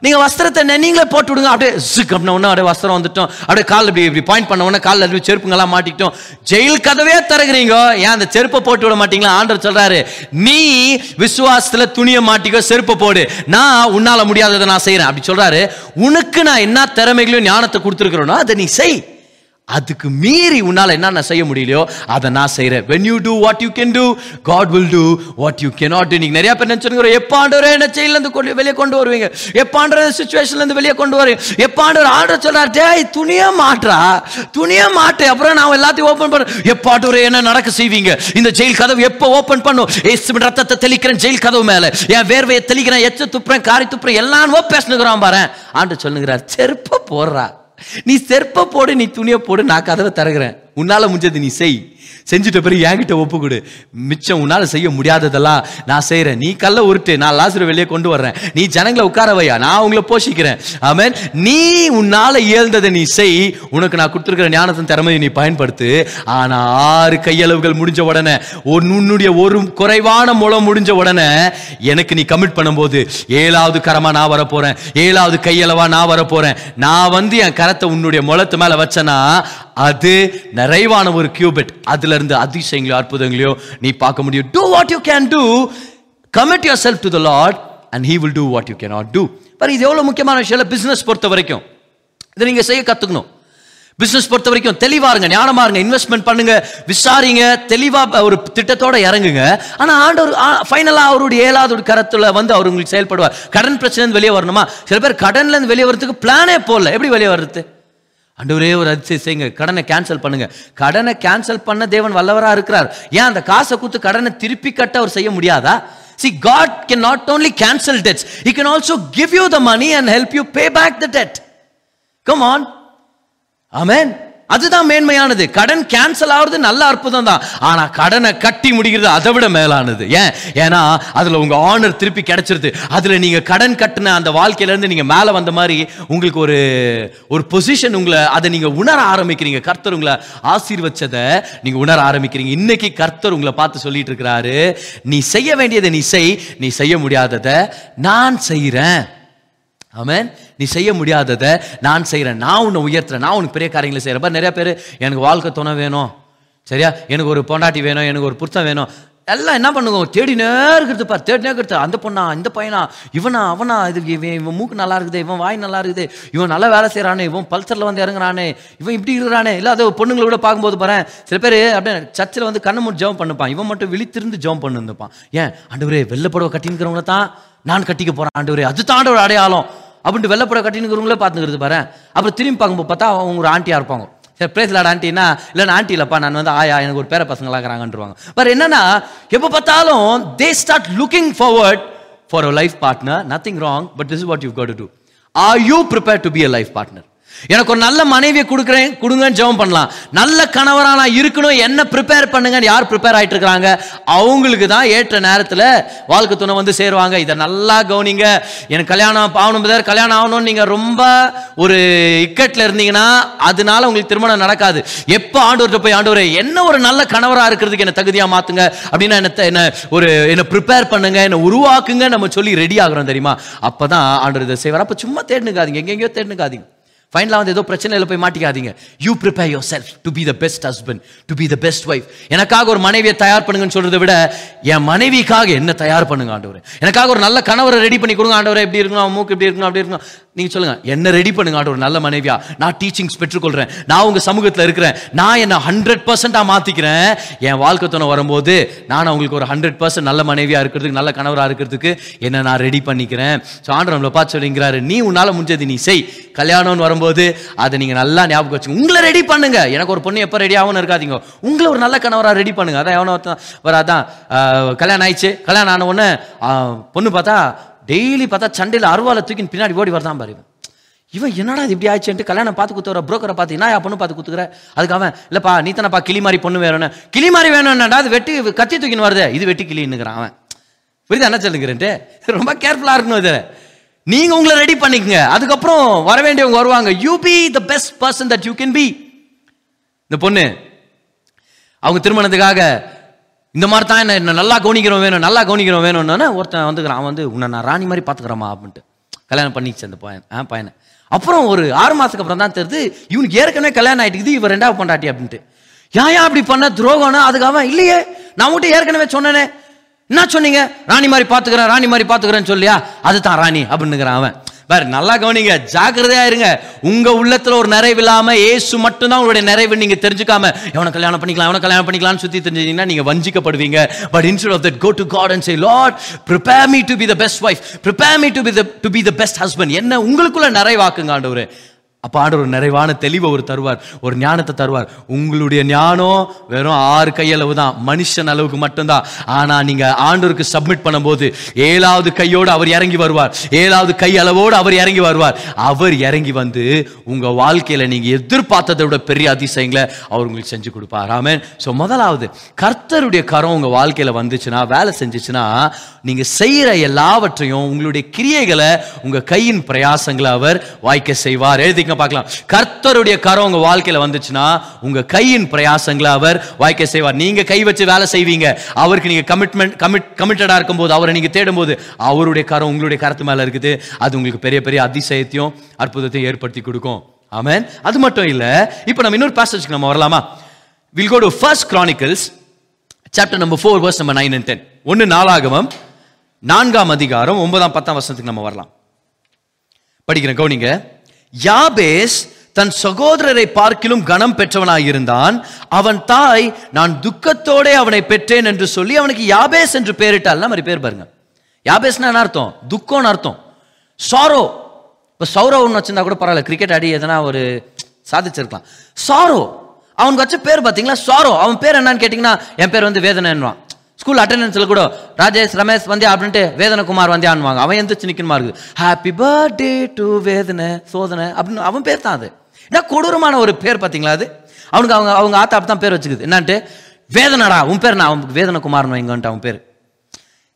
நீங்கள் வஸ்திரத்தை நெ- நீங்களே போட்டு விடுங்க. அப்படியே ஜிக் அப்படின்னா உடனே அப்படியே வஸ்திரம் வந்துட்டோம். அப்படியே கால் இப்படி இப்படி பாயிண்ட் பண்ண உடனே காலில் அப்படி செருப்புங்கெல்லாம் மாட்டிக்கிட்டோம். ஜெயில் கதவே திறகுறீங்க ஏன் அந்த செருப்பை போட்டு விட மாட்டீங்களா? ஆண்டர் சொல்கிறாரு நீ விசுவாசத்தில் துணியை மாட்டிக்கோ செருப்பை போடு. நான் உன்னால் முடியாததை நான் செய்கிறேன் அப்படி சொல்கிறாரு உனக்கு நான் என்ன திறமைகளையும் ஞானத்தை கொடுத்துருக்குறோனோ அதை நீ செய். அதுக்கு மீறி உன்னால் என்னென்ன செய்ய முடியலையோ அதை நான் செய்கிறேன் when you do what you can do God will do what you cannot not நீங்கள் நிறையா பேர் நினச்சிருக்கிற எப்பாண்டவரே என்ன செயலேருந்து கொண்டு வெளியே கொண்டு வருவீங்க. எப்பாண்டவரே சுச்சுவேஷன்லேருந்து வெளியே கொண்டு வருவீங்க. எப்பாண்டவர் ஆர்டர் சொல்கிறார் டேய் துணிய மாற்றா துணியே மாட்டு. அப்புறம் நான் எல்லாத்தையும் ஓப்பன் பண்ண. எப்பாண்டவரே என்ன நடக்க செய்வீங்க? இந்த ஜெயில் கதவு எப்போ ஓப்பன் பண்ணும்? ஏசு ரத்தத்தை தெளிக்கிறேன் ஜெயில் கதவு மேலே. என் வேர்வையை தெளிக்கிறேன் எச்ச துப்புறேன் காரி துப்புறேன் எல்லாம் பேசணுங்கிறான் பாரு. ஆண்டு சொல்லுங்கிறார் செருப்ப போடுறா. நீ செருப்ப போடு நீ துணியை போடு நான் கதவை திறகுறேன் உன்னால முடிஞ்சது நீ செய். செஞ்சுட்ட பிறகு என்கிட்ட ஒப்பு கொடு மிச்சம் உன்னால செய்ய முடியாததெல்லாம் நான் செய்கிறேன் நீ கல்ல உருட்டு நான் லாசரு வெளியே கொண்டு வர்றேன். நீ ஜனங்களை உட்கார வையா நான் உங்களை போஷிக்கிறேன். ஆமென். நீ உன்னால இயல்ந்ததை நீ செய். உனக்கு நான் கொடுத்துருக்கிற ஞானத்தின் திறமையை நீ பயன்படுத்து. ஆனா ஆறு கையளவுகள் முடிஞ்ச உடனே உன் உன்னுடைய ஒரு குறைவான முளம் முடிஞ்ச உடனே எனக்கு நீ கமிட் பண்ணும்போது ஏழாவது கரமா நான் வரப்போகிறேன் ஏழாவது கையளவா நான் வரப்போகிறேன் நான் வந்து என் கரத்தை உன்னுடைய முளத்து மேல வச்சனா அது நிறைவான ஒரு கியூபிட் அதுல இருந்து அதிசயங்களையோ அற்புதங்களையோ நீ பார்க்க முடியும். Do what you can do commit your self to the lord and he will do what you cannot do பாரு இது எவ்வளோ முக்கியமான விஷயம் இல்லை? பொறுத்த வரைக்கும். இதை நீங்கள் செய்ய கற்றுக்கணும் பிஸ்னஸ் பொறுத்த வரைக்கும் தெளிவாக இருங்க ஞானமாக இருங்க இன்வெஸ்ட்மெண்ட் பண்ணுங்க விசாரிங்க தெளிவாக ஒரு திட்டத்தோட இறங்குங்க. ஆனால் ஆண்டவர் ஃபைனலாக அவருடைய ஏழாவது ஒரு கரத்தில் வந்து அவர் உங்களுக்கு செயல்படுவார். கடன் பிரச்சனை வெளியே வரணுமா? சில பேர் கடன்லேருந்து வெளியே வரதுக்கு பிளானே போடல. எப்படி வெளியே வர்றது? அண்டவரே ஒரு அதிசயம் செய்யுங்க. கடனை கேன்சல் பண்ணுங்க. கடனை கேன்சல் பண்ண தேவன் வல்லவராக இருக்கிறார். ஏன் அந்த காசை கொடுத்து கடனை திருப்பி கட்ட அவர் செய்ய முடியாதா? See God can not only cancel debts he can also give you the money and help you pay back the debt come on amen அதுதான் மேன்மையானது. கடன் கேன்சல் ஆகுறது நல்ல அற்புதம் தான் ஆனால் கடனை கட்டி முடிகிறது அதை விட மேலானது. ஏன்? ஏன்னா அதில் உங்கள் ஆனர் திருப்பி கிடைச்சிருது. அதில் நீங்கள் கடன் கட்டின அந்த வாழ்க்கையிலேருந்து நீங்கள் மேலே வந்த மாதிரி உங்களுக்கு ஒரு ஒரு பொசிஷன் உங்களை அதை நீங்கள் உணர ஆரம்பிக்கிறீங்க. கர்த்தர் உங்களை ஆசீர்வச்சதை நீங்கள் உணர ஆரம்பிக்கிறீங்க. இன்னைக்கு கர்த்தர் உங்களை பார்த்து சொல்லிட்டு இருக்கிறாரு. நீ செய்ய வேண்டியதை நீ செய். நீ செய்ய முடியாததை நான் செய்கிறேன் ஆமென். நீ செய்ய முடியாததை நான் செய்கிறேன் நான் உன்னை உயர்த்துறேன். நான் உனக்கு பெரிய காரியங்களை செய்கிறேன் நிறையா நிறைய பேர் எனக்கு வாழ்க்கை துணை வேணும். சரியா? எனக்கு ஒரு பொண்டாட்டி வேணும். எனக்கு ஒரு புருத்தம் வேணும். எல்லாம் என்ன பண்ணுவோம்? தேடினே இருக்கிறது பார். தேடினே இருக்கிறது. அந்த பொண்ணா இந்த பையனா இவனா அவனா இது இவன் இவன் மூக்கு நல்லா இருக்குது இவன் வாய் நல்லா இருக்குது இவன் நல்லா வேலை செய்கிறானே இவன் பல்சரில் வந்து இறங்குறானே இவன் இப்படி இருக்கிறானே இல்லை அது பொண்ணுங்களை கூட பார்க்கும்போது பாரு சில பேர் அப்படியே சர்ச்சில் வந்து கண்ணை மூடி ஜெபம் பண்ணுப்பான். இவன் மட்டும் விழித்திருந்து ஜெபம் பண்ணிருப்பான் ஏன் ஆண்டவரே வெள்ளை கட்டினுக்கிறவங்கள தான் நான் கட்டிக்க போகிறேன் ஆண்டவரே. அது தான் ஒரு அடையாளம். அப்படின்ட்டு வெள்ளை கட்டினுக்கிறவங்களே பார்த்துக்கிறது பாரு அப்புறம் திரும்பி பார்க்கும்போது பார்த்தா அவங்க ஒரு ஆண்டியாக இருப்பாங்க. சரி பிரேஸ் லாட் ஆண்டினா இல்லைன்னா நான் ஆண்டி இல்லைப்பா நான் வந்து ஆயா எனக்கு ஒரு பேர பசங்களாக இருக்கிறாங்கன்றவாங்க பட் என்னன்னா எப்போ பார்த்தாலும் they start looking forward for a life partner nothing wrong but this what you got to are you prepare to be a life partner எனக்கு ஒரு நல்ல மனைவியை கொடுக்குறேன் கொடுங்கன்னு ஜெபம் பண்ணலாம். நல்ல கணவராக நான் இருக்கணும் என்ன ப்ரிப்பேர் பண்ணுங்கன்னு யார் ப்ரிப்பேர் ஆகிட்டு இருக்கிறாங்க? அவங்களுக்கு தான் ஏற்ற நேரத்தில் வாழ்க்கை துணை வந்து சேருவாங்க. இதை நல்லா கவனிங்க. எனக்கு கல்யாணம் ஆகணும் brother, கல்யாணம் ஆகணும்னு நீங்கள் ரொம்ப ஒரு இக்கட்டில் இருந்தீங்கன்னா அதனால உங்களுக்கு திருமணம் நடக்காது. எப்போ ஆண்டவர்கிட்ட போய் ஆண்டவர் என்ன ஒரு நல்ல கணவராக இருக்கிறதுக்கு என்னை தகுதியாக மாற்றுங்க அப்படின்னா என்ன என்ன ஒரு என்னை ப்ரிப்பேர் பண்ணுங்க என்னை உருவாக்குங்க நம்ம சொல்லி ரெடி ஆகுறோம் தெரியுமா? அப்போ தான் ஆண்டவர் இதை செய்வார். அப்போ சும்மா தேடினுக்காதீங்க. எங்கெங்கேயோ தேடினுக்காதீங்க. ஃபைனலாக வந்து ஏதோ பிரச்சனையில் போய் மாட்டிக்காதீங்க. You prepare your self to be the best husband to be the best wife எனக்காக ஒரு மனைவியை தயார் பண்ணுங்கன்னு சொல்றதை விட என் மனைவிக்காக என்ன தயார் பண்ணுங்க ஆண்டவர்? எனக்காக ஒரு நல்ல கணவரை ரெடி பண்ணி கொடுங்க ஆண்டவரே எப்படி இருக்கணும் மூக்கு எப்படி இருக்கணும் அப்படி இருக்கணும். நீங்க சொல்லுங்க என்ன ரெடி பண்ணுங்க ஒரு நல்ல மனைவியா. நான் டீச்சிங்ஸ் பெற்றுக்கொள்றேன். நான் உங்க சமூகத்தில் இருக்கிறேன். நான் என்ன ஹண்ட்ரட் பர்சன்டா மாத்திக்கிறேன். என் வாழ்க்கை துணை வரும்போது நான் அவங்களுக்கு ஒரு ஹண்ட்ரட் பர்சன்ட் நல்ல மனைவியா இருக்கிறதுக்கு நல்ல கணவரா இருக்கிறதுக்கு என்ன நான் ரெடி பண்ணிக்கிறேன். ஸோ ஆண்டவர் நம்மளை பார்த்து சொல்லிங்கிறாரு நீ உன்னால முடிஞ்சது நீ செய். கல்யாணம்னு வரும்போது அதை நீங்க நல்லா ஞாபகம் வச்சுங்க. உங்களை ரெடி பண்ணுங்க. எனக்கு ஒரு பொண்ணு எப்போ ரெடி ஆகும்னு இருக்காதீங்க. உங்களை ஒரு நல்ல கணவரா ரெடி பண்ணுங்க. அதான் எவனோ வராதான் கல்யாணம் ஆயிடுச்சு. கல்யாணம் ஆன உடனே பொண்ணு பார்த்தா டெய்லி பார்த்தா சண்டையில் அருவாலை தூக்கின்னு பின்னாடி ஓடி வரதான் பாரு இவன். இவன் என்னடா இது இப்படி ஆயிடுச்சுன்ட்டு கல்யாணம் பார்த்து குத்துற புரோக்கரை பார்த்து என்ன பொண்ணு பார்த்து குத்துக்கிற? அதுக்கு அவன் இல்லைப்பா நீ தானப்பா கிளி மாதிரி பொண்ணு வேணும்னு. கிளி மாதிரி வேணும்னாடா அது வெட்டி கத்தி தூக்கின்னு வருது. இது வெட்டி கிளின்னுக்கிறான் அவன். புரியுதா? என்ன சொல்லுங்கிறேன்ட்டு. ரொம்ப கேர்ஃபுல்லாக இருக்கணும் இது. நீங்க உங்களை ரெடி பண்ணிக்கங்க. அதுக்கப்புறம் வர வேண்டியவங்க வருவாங்க. You be the best person that you can be இந்த பொண்ணு அவங்க திருமணத்துக்காக இந்த மாதிரி தான் என்ன என்ன நல்லா கவனிக்கிறோம் வேணும் நல்லா கவனிக்கிறோம் வேணும்னு ஒருத்தன் வந்துக்கிறான். அவன் வந்து உன்னை நான் ராணி மாதிரி பார்த்துக்கிறமா அப்படின்ட்டு. கல்யாணம் பண்ணிச்சு அந்த பையன் ஆ பையனை. அப்புறம் ஒரு ஆறு மாதத்துக்கு அப்புறம் தான் தெரியுது இவனுக்கு ஏற்கனவே கல்யாணம் ஆயிட்டுக்குது இவன் ரெண்டாவது பொண்டாட்டி அப்படின்ட்டு. ஏன் ஏன் அப்படி பண்ண? துரோகம்னா அதுக்கு அவன் இல்லையே. நான் மட்டும் ஏற்கனவே சொன்னேனே. என்ன சொன்னீங்க? ராணி மாதிரி பார்த்துக்கிறேன் ராணி மாதிரி பார்த்துக்கிறேன்னு சொல்லியா? அது தான் ராணி அப்படின்னுங்கிறான் அவன். வேற நல்லா கவனிங்க ஜாக்கிரதையா இருங்க. உங்க உள்ளத்துல ஒரு நிறைவு இல்லாம ஏசு மட்டும்தான் உங்களுடைய நிறைவு நீங்க தெரிஞ்சுக்காம எவனை கல்யாணம் பண்ணிக்கலாம் எவனை கல்யாணம் பண்ணிக்கலாம்னு சுத்தி தெரிஞ்சீங்கன்னா நீங்க வஞ்சிக்கப்படுவீங்க. But instead of that go to God and say lord prepare me to be the best wife. Prepare me to be the to be the best husband என்ன உங்களுக்குள்ள நிறைவாக்குங்க ஆண்டவர். அப்போ ஆண்டவர் ஒரு நிறைவான தெளிவை ஒரு தருவார் ஒரு ஞானத்தை தருவார். உங்களுடைய ஞானம் வெறும் ஆறு கையளவு தான் மனுஷன் அளவுக்கு மட்டும்தான். ஆனால் நீங்கள் ஆண்டவருக்கு சப்மிட் பண்ணும்போது ஏழாவது கையோடு அவர் இறங்கி வருவார். ஏழாவது கை அளவோடு அவர் இறங்கி வருவார். அவர் இறங்கி வந்து உங்கள் வாழ்க்கையில் நீங்கள் எதிர்பார்த்ததை விட பெரிய அதிசயங்களை அவர் உங்களுக்கு செஞ்சு கொடுப்பார். ஆமென். ஸோ முதலாவது கர்த்தருடைய கரம் உங்கள் வாழ்க்கையில் வந்துச்சுன்னா வேலை செஞ்சுச்சுன்னா நீங்கள் செய்கிற எல்லாவற்றையும் உங்களுடைய கிரியைகளை உங்கள் கையின் பிரயாசங்களை அவர் வாய்க்க செய்வார். எழுதி எழுதிக்க பார்க்கலாம். கர்த்தருடைய கரம் உங்க வாழ்க்கையில வந்துச்சுன்னா உங்க கையின் பிரயாசங்களை அவர் வாய்க்க செய்வார். நீங்க கை வச்சு வேலை செய்வீங்க. அவருக்கு நீங்க கமிட்மெண்ட் கமிட் கமிட்டடா இருக்கும்போது அவரை நீங்க தேடும்போது அவருடைய கரம் உங்களுடைய கரத்து மேல இருக்குது. அது உங்களுக்கு பெரிய பெரிய அதிசயத்தையும் அற்புதத்தையும் ஏற்படுத்தி கொடுக்கும். ஆமென் அது மட்டும் இல்ல இப்போ நம்ம இன்னொரு பேசேஜ்க்கு நம்ம வரலாமா? Will go to first Chronicles chapter number four verse number nine and ten ஒன்று நாலாகவும் நான்காம் அதிகாரம் ஒன்பதாம் பத்தாம் வருஷத்துக்கு நம்ம வரலாம். படிக்கிறேன் கவுனிங்க. யாபேஸ் தன் சகோதரரை பார்க்கிலும் கனம் பெற்றவனாயிருந்தான். அவன் தாய் நான் துக்கத்தோடே அவனை பெற்றேன் என்று சொல்லி அவனுக்கு யாபேஸ் என்று பெயரிட்டால் மாதிரி பேர் பாருங்க. யாபேஸ்னா என்ன அர்த்தம்? துக்கம்னு அர்த்தம். சாரோ. இப்போ சௌரவ்னு வச்சிருந்தா கூட பரவாயில்ல கிரிக்கெட் ஆடி எதனா ஒரு சாதிச்சிருக்கலாம். சாரோ. அவனுக்கு வச்ச பேர் பார்த்தீங்களா சாரோ. அவன் பேர் என்னன்னு கேட்டிங்கன்னா என் பேர் வந்து வேதனைன்னுவான். ஸ்கூல் அட்டண்டன்ஸில் கூட ராஜேஷ் ரமேஷ் வந்தியா அப்படின்ட்டு வேதனகுமார் வந்தியான்வாங்க அவன் எந்திரிச்சு நிற்கணுமா இருக்குது ஹாப்பி பர்த்டே டு வேதனை சோதனை அப்படின்னு அவன் பேர் தான் அது. என்ன கொடூரமான ஒரு பேர் பார்த்தீங்களா அது? அவனுக்கு அவங்க அவங்க ஆத்தா அப்படி தான் பேர் வச்சுக்குது. என்னான்ட்டு? வேதனடா உன் பேர் நான் அவனுக்கு வேதனகுமார்னு வைங்கன்ட்டு அவன் பேர்.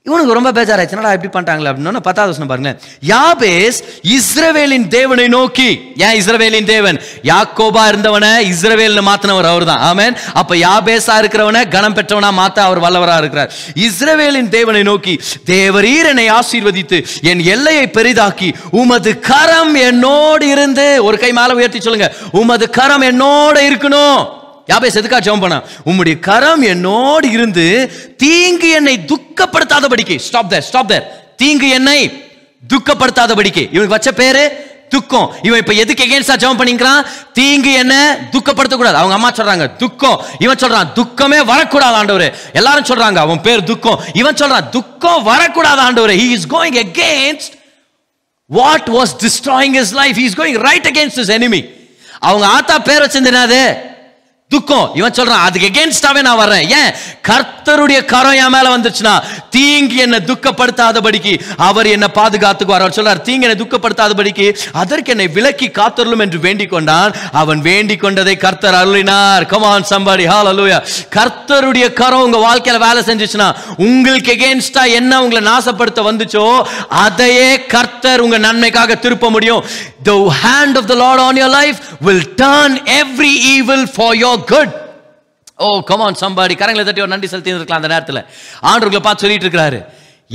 இவனுக்கு ரொம்ப பேஜாராச்சு என்னடா இப்படி பண்ணிட்டாங்களே அப்படின்னு பத்தாவது வசனம் பாருங்க. யாபேஸ் இஸ்ரவேலின் தேவனை நோக்கி. ஏன் இஸ்ரவேலின் தேவன்? யாக்கோபா இருந்தவனை இஸ்ரவேல்னு மாத்தினவர் அவர் தான் ஆமேன். அப்ப யாபேஸா இருக்கிறவனை கனம் பெற்றவனா மாத்த அவர் வல்லவரா இருக்கிறார். இஸ்ரவேலின் தேவனை நோக்கி தேவரீர் என்னை ஆசீர்வதித்து என் எல்லையை பெரிதாக்கி உமது கரம் என்னோடு இருந்து ஒரு கை மேல உயர்த்தி சொல்லுங்க. உமது கரம் என்னோட இருக்கணும். யாபேஸ் எதுக்கா ஜெபம் பண்ண? உம்முடைய கரம் என்னோடு இருந்து தீங்கு என்னை துக்கப்படுத்தாதபடிக்கு. ஸ்டாப் தேர் ஸ்டாப் தேர் தீங்கு என்னை துக்கப்படுத்தாதபடிக்கு. இவனுக்கு வச்ச பேரு துக்கம். இவன் இப்ப எதுக்கு எகேன்ஸ்டா ஜெபம் பண்ணிக்கிறான்? தீங்கு என்ன துக்கப்படுத்த கூடாது அவங்க அம்மா சொல்றாங்க துக்கம். இவன் சொல்றான் துக்கமே வரக்கூடாது ஆண்டவரே. எல்லாரும் சொல்றாங்க அவன் பேர் துக்கம். இவன் சொல்றான் துக்கம் வரக்கூடாது ஆண்டவரே. He is going against what was destroying his life he is going right against his அவங்க ஆத்தா பேர் வச்சிருந்தது துக்கம். இவன் சொல்றான் அதுக்கு எகேன்ஸ்டாவே நான் வர்றேன். ஏன்? கர்த்தருடைய கரம் என் மேல வந்துச்சுன்னா தீங்கு என்னை துக்கப்படுத்தாதபடிக்கு அவர் என்னை பாதுகாத்துக்குவார். அவர் சொல்றார் தீங்கு என்னை துக்கப்படுத்தாதபடிக்கு அதற்கு என்னை விலக்கி காத்தருளும் என்று வேண்டிக் கொண்டான். அவன் வேண்டிக் கொண்டதை கர்த்தர் அருளினார். கமான் சம்பாடி ஹalleluya கர்த்தருடைய கரம் உங்க வாழ்க்கையில வேலை செஞ்சுச்சுன்னா உங்களுக்கு எகேன்ஸ்டா என்ன உங்களை நாசப்படுத்த வந்துச்சோ அதையே கர்த்தர் உங்க நன்மைக்காக திருப்ப முடியும். The hand of the lord on your life will turn every evil for your good. Oh come on somebody கரங்களை தட்டி ஒரு நன்றி செலுத்தி இருக்கலாம் அந்த நேரத்தில் ஆண்டவர்களை பார்த்து சொல்லிட்டு இருக்கிறாரு.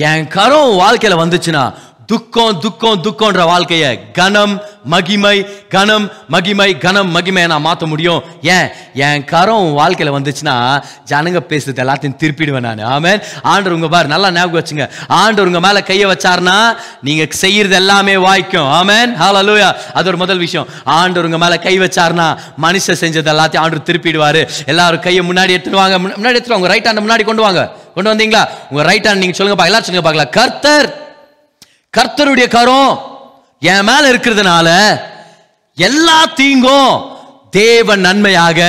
என் கரம் வாழ்க்கையில் வாழ்க்கையில வந்துச்சுன்னா துக்கம் துக்கம் துக்கம்ன்ற வாழ்க்கையை கனம் மகிமை கனம் மகிமை கனம் மகிமையை நான் மாற்ற முடியும். ஏன்? என் கரம் உன் வாழ்க்கையில் வந்துச்சுன்னா ஜனங்க பேசுறது எல்லாத்தையும் திருப்பிடுவேன் நான். ஆமேன். ஆண்டு உங்க பாரு நல்லா ஞாபகம் வச்சுங்க. ஆண்டவர் உங்க மேல கையை வச்சாருன்னா நீங்க செய்யறது எல்லாமே வாய்க்கும். ஆமேன். ஹalleluya அது ஒரு முதல் விஷயம். ஆண்டவர் உங்க மேல கை வச்சாருன்னா மனுஷன் செஞ்சது எல்லாத்தையும் ஆண்டு திருப்பிடுவாரு. எல்லாரும் கையை முன்னாடி எடுத்துட்டு வாங்க. முன்னாடி எடுத்துட்டு வாங்க. ரைட் ஹேண்ட் முன்னாடி கொண்டு வாங்க. கொண்டு வந்தீங்களா? உங்க ரைட் ஹேண்ட் நீங்க சொல்லுங்க பா எல்லாரும் சொல்லுங்க பார்க்கலாம். கர்த்தர் கர்த்தருடைய கரம் என் மேல இருக்கிறதுனால எல்லா தீங்கும் தேவன் நன்மையாக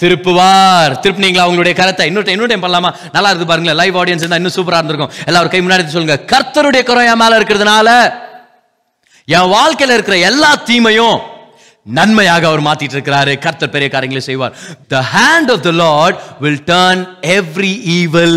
திருப்புவார். திருப்பினீங்களா உங்களுடைய கரத்தை? இன்னொரு இன்னொரு டைம் பண்ணலாமா? நல்லா இருக்கு பாருங்களேன். லைவ் ஆடியன்ஸ் இருந்தால் இன்னும் சூப்பராக இருந்திருக்கும். எல்லாரும் கை முன்னாடி சொல்லுங்க. கர்த்தருடைய குறை என் மேல இருக்கிறதுனால என் வாழ்க்கையில் இருக்கிற எல்லா தீமையும் நன்மையாக அவர் மாத்திட்டு இருக்கிறாரு. கர்த்தர் பெரிய காரியங்களை செய்வார். The hand of the Lord will turn every evil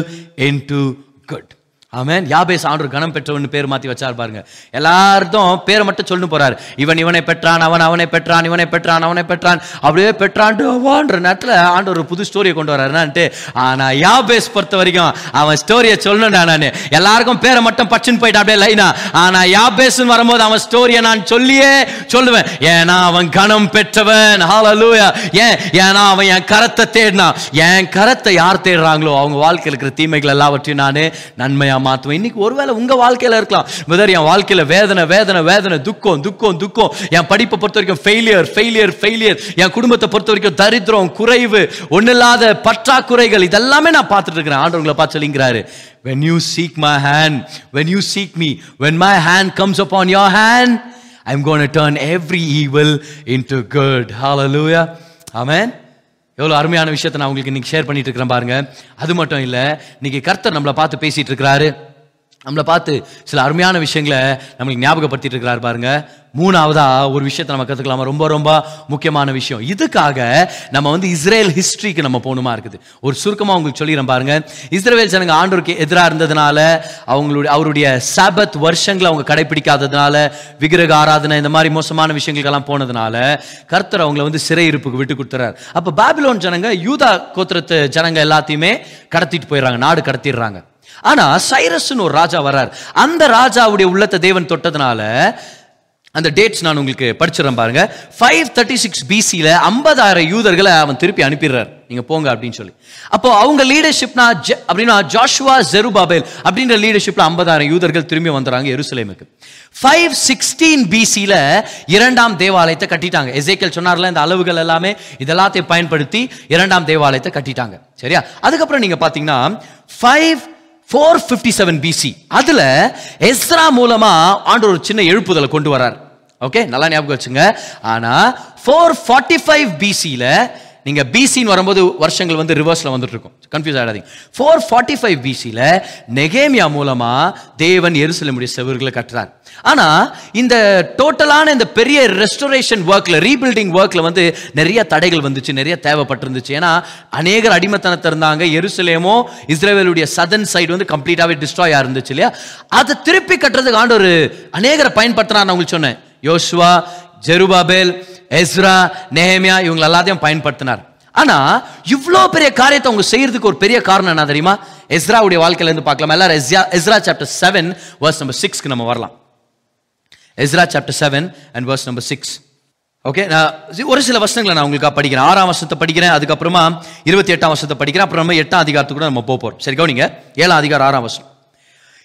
into good amen. யாபேஸ் ஆண்டவர் கணம் பெற்றவன் பேர் மாற்றி வச்சார் பாருங்க. எல்லார்தும் பேரை மட்டும் சொல்லு போறாரு. இவன் இவனை பெற்றான் அவன் அவனை பெற்றான் இவனை பெற்றான் அவனை பெற்றான். அப்படியே பெற்றான்டுவான்ற நேரத்தில் ஆண்டவர் ஒரு புது ஸ்டோரியை கொண்டு வர்றாருனான்ட்டு ஆனால் யாபேஸ் பொறுத்த வரைக்கும் அவன் ஸ்டோரியை சொல்லணும்டா நான். எல்லாருக்கும் பேரை மட்டும் பச்சுன்னு போயிட்டு அப்படியே லைனா ஆனால் யாபேஸ்னு வரும்போது அவன் ஸ்டோரியை நான் சொல்லியே சொல்லுவேன். ஏன்னா அவன் கணம் பெற்றவன். ஹாலலூயா ஏன்? ஏன்னா அவன் என் கரத்தை தேடினான். என் கரத்தை யார் தேடுறாங்களோ அவங்க வாழ்க்கையில் இருக்கிற தீமைகள் எல்லாவற்றையும் நான் நன்மையாக மாற்றுவேன் இன்னைக்கு ஒருவேளை உங்க வாழ்க்கையில இருக்கலாம். வெதர் என் வாழ்க்கையில வேதனை வேதனை வேதனை துக்கம் துக்கம் துக்கம். என் படிப்பை பொறுத்த வரைக்கும் ஃபெயிலியர் ஃபெயிலியர் ஃபெயிலியர் என் குடும்பத்தை பொறுத்த வரைக்கும் தரித்திரம் குறைவு ஒன்னில்லாத பற்றாக்குறைகள் இதெல்லாமே நான் பார்த்துட்டு இருக்கிறேன். ஆண்டவங்களை பார்த்து சொல்லிங்கிறாரு when you seek my hand when you seek me when my hand comes upon your hand i'm going to turn every evil into good. Hallelujah. Amen. எவ்வளோ அருமையான விஷயத்தை நான் உங்களுக்கு இன்னைக்கு ஷேர் பண்ணிட்டு இருக்கிறேன் பாருங்க. அது மட்டும் இல்லை இன்னைக்கு கர்த்தர் நம்மளை பார்த்து பேசிட்டு இருக்கிறாரு. நம்மளை பார்த்து சில அருமையான விஷயங்களை நம்மளுக்கு ஞாபகப்படுத்திட்டு இருக்கிறாரு பாருங்க. மூணாவதா ஒரு விஷயத்தை நம்ம கற்றுக்கலாமா ரொம்ப ரொம்ப முக்கியமான விஷயம். இதுக்காக நம்ம வந்து இஸ்ரேல் ஹிஸ்ட்ரிக்கு நம்ம போகணுமா இருக்குது. ஒரு சுருக்கமாக உங்களுக்கு சொல்லிடுறேன் பாருங்க. இஸ்ரேல் ஜனங்க ஆண்டோருக்கு எதிராக இருந்ததுனால அவங்களுடைய அவருடைய சபத் வருஷங்களை அவங்க கடைபிடிக்காததுனால விக்கிரக ஆராதனை இந்த மாதிரி மோசமான விஷயங்களுக்கெல்லாம் போனதுனால கர்த்தர் அவங்கள வந்து சிறையிருப்புக்கு விட்டு கொடுத்துறாரு. அப்போ பாபிலோன் ஜனங்க யூதா கோத்திரத்து ஜனங்க எல்லாத்தையுமே கடத்திட்டு போயிடுறாங்க. நாடு கடத்திடுறாங்க. ஆனா சைரஸ்னு ஒரு ராஜா வர்றார். அந்த ராஜாவுடைய உள்ளத்தை தேவன் தொட்டதுனால அந்த டேட்ஸ் நான் உங்களுக்கு படிச்சிடறேன் பாருங்க. ஃபைவ் தேர்ட்டி சிக்ஸ் பிசியில் ஐம்பதாயிரம் யூதர்களை அவன் திருப்பி அனுப்பிடுறார். நீங்க போங்க அப்படின்னு சொல்லி. அப்போ அவங்க லீடர்ஷிப்னா ஜ- அப்படின்னா ஜாஷுவா ஜெருபாபேல் அப்படின்ற லீடர்ஷிப்ல ஐம்பதாயிரம் யூதர்கள் திரும்பி வந்துறாங்க எருசலேமுக்கு. ஃபைவ் சிக்ஸ்டீன் பிசியில் இரண்டாம் தேவாலயத்தை கட்டிட்டாங்க. எசேக்கல் சொன்னார்ல இந்த அளவுகள் எல்லாமே இதெல்லாத்தையும் பயன்படுத்தி இரண்டாம் தேவாலயத்தை கட்டிட்டாங்க. சரியா? அதுக்கப்புறம் நீங்க பாத்தீங்கன்னா five four fifty seven BC அதில் எஸ்ரா மூலமாக ஆண்டு ஒரு சின்ன எழுப்புதலை கொண்டு வரார் ஓகே நல்லா ஞாபகம் வச்சுங்க. ஆனால் ஃபோர் ஃபார்ட்டி ஃபைவ் பிசியில் நீங்கள் பிசின்னு வரும்போது வருஷங்கள் வந்து ரிவர்ஸில் வந்துட்டு இருக்கும் கன்ஃபியூஸ் ஆகிடாதீங்க ஃபோர் ஃபார்ட்டி ஃபைவ் பிசியில் நெகேமியா மூலமாக தேவன் எருசலேமுடைய செவர்களை கட்டுறார். ஆனால் இந்த டோட்டலான இந்த பெரிய ரெஸ்டோரேஷன் ஒர்க்கில் ரீபில்டிங் ஒர்க்கில் வந்து நிறைய தடைகள் வந்துச்சு நிறைய தேவைப்பட்டிருந்துச்சு. ஏன்னா அநேகர் அடிமத்தனத்தை இருந்தாங்க. எருசலேமோ இஸ்ரேவேலுடைய சதன் சைடு வந்து கம்ப்ளீட்டாகவே டிஸ்ட்ராய் இருந்துச்சு இல்லையா? அதை திருப்பி கட்டுறதுக்கு ஆண்டு ஒரு அநேகரை பயன்படுத்தினார் நான் உங்களுக்கு சொன்னேன். யோசுவா ஜெருபாபேல் எஸ்ரா நெஹேமியா இவங்க எல்லாத்தையும் பயன்படுத்தினார். ஆனா இவ்வளோ பெரிய காரியத்தை அவங்க செய்யறதுக்கு ஒரு பெரிய காரணம் என்ன தெரியுமா? எஸ்ராவுடைய வாழ்க்கையில இருந்து பார்க்கலாம்? எல்லாரும் Ezra Ezra chapter seven verse number சிக்ஸ்க்கு நம்ம வரலாம். Ezra chapter seven and verse number six okay நான் ஒரு சில வருஷங்களை நான் உங்களுக்காக படிக்கிறேன். ஆறாம் வருஷத்தை படிக்கிறேன் அதுக்கப்புறமா இருபத்தி எட்டாம் வருஷத்தை படிக்கிறேன் அப்புறம் நம்ம எட்டாம் அதிகாரத்துக்கு கூட நம்ம போகிறோம் சரி கவனிங்க. ஏழாம் அதிகாரம் ஆறாம் வருஷம்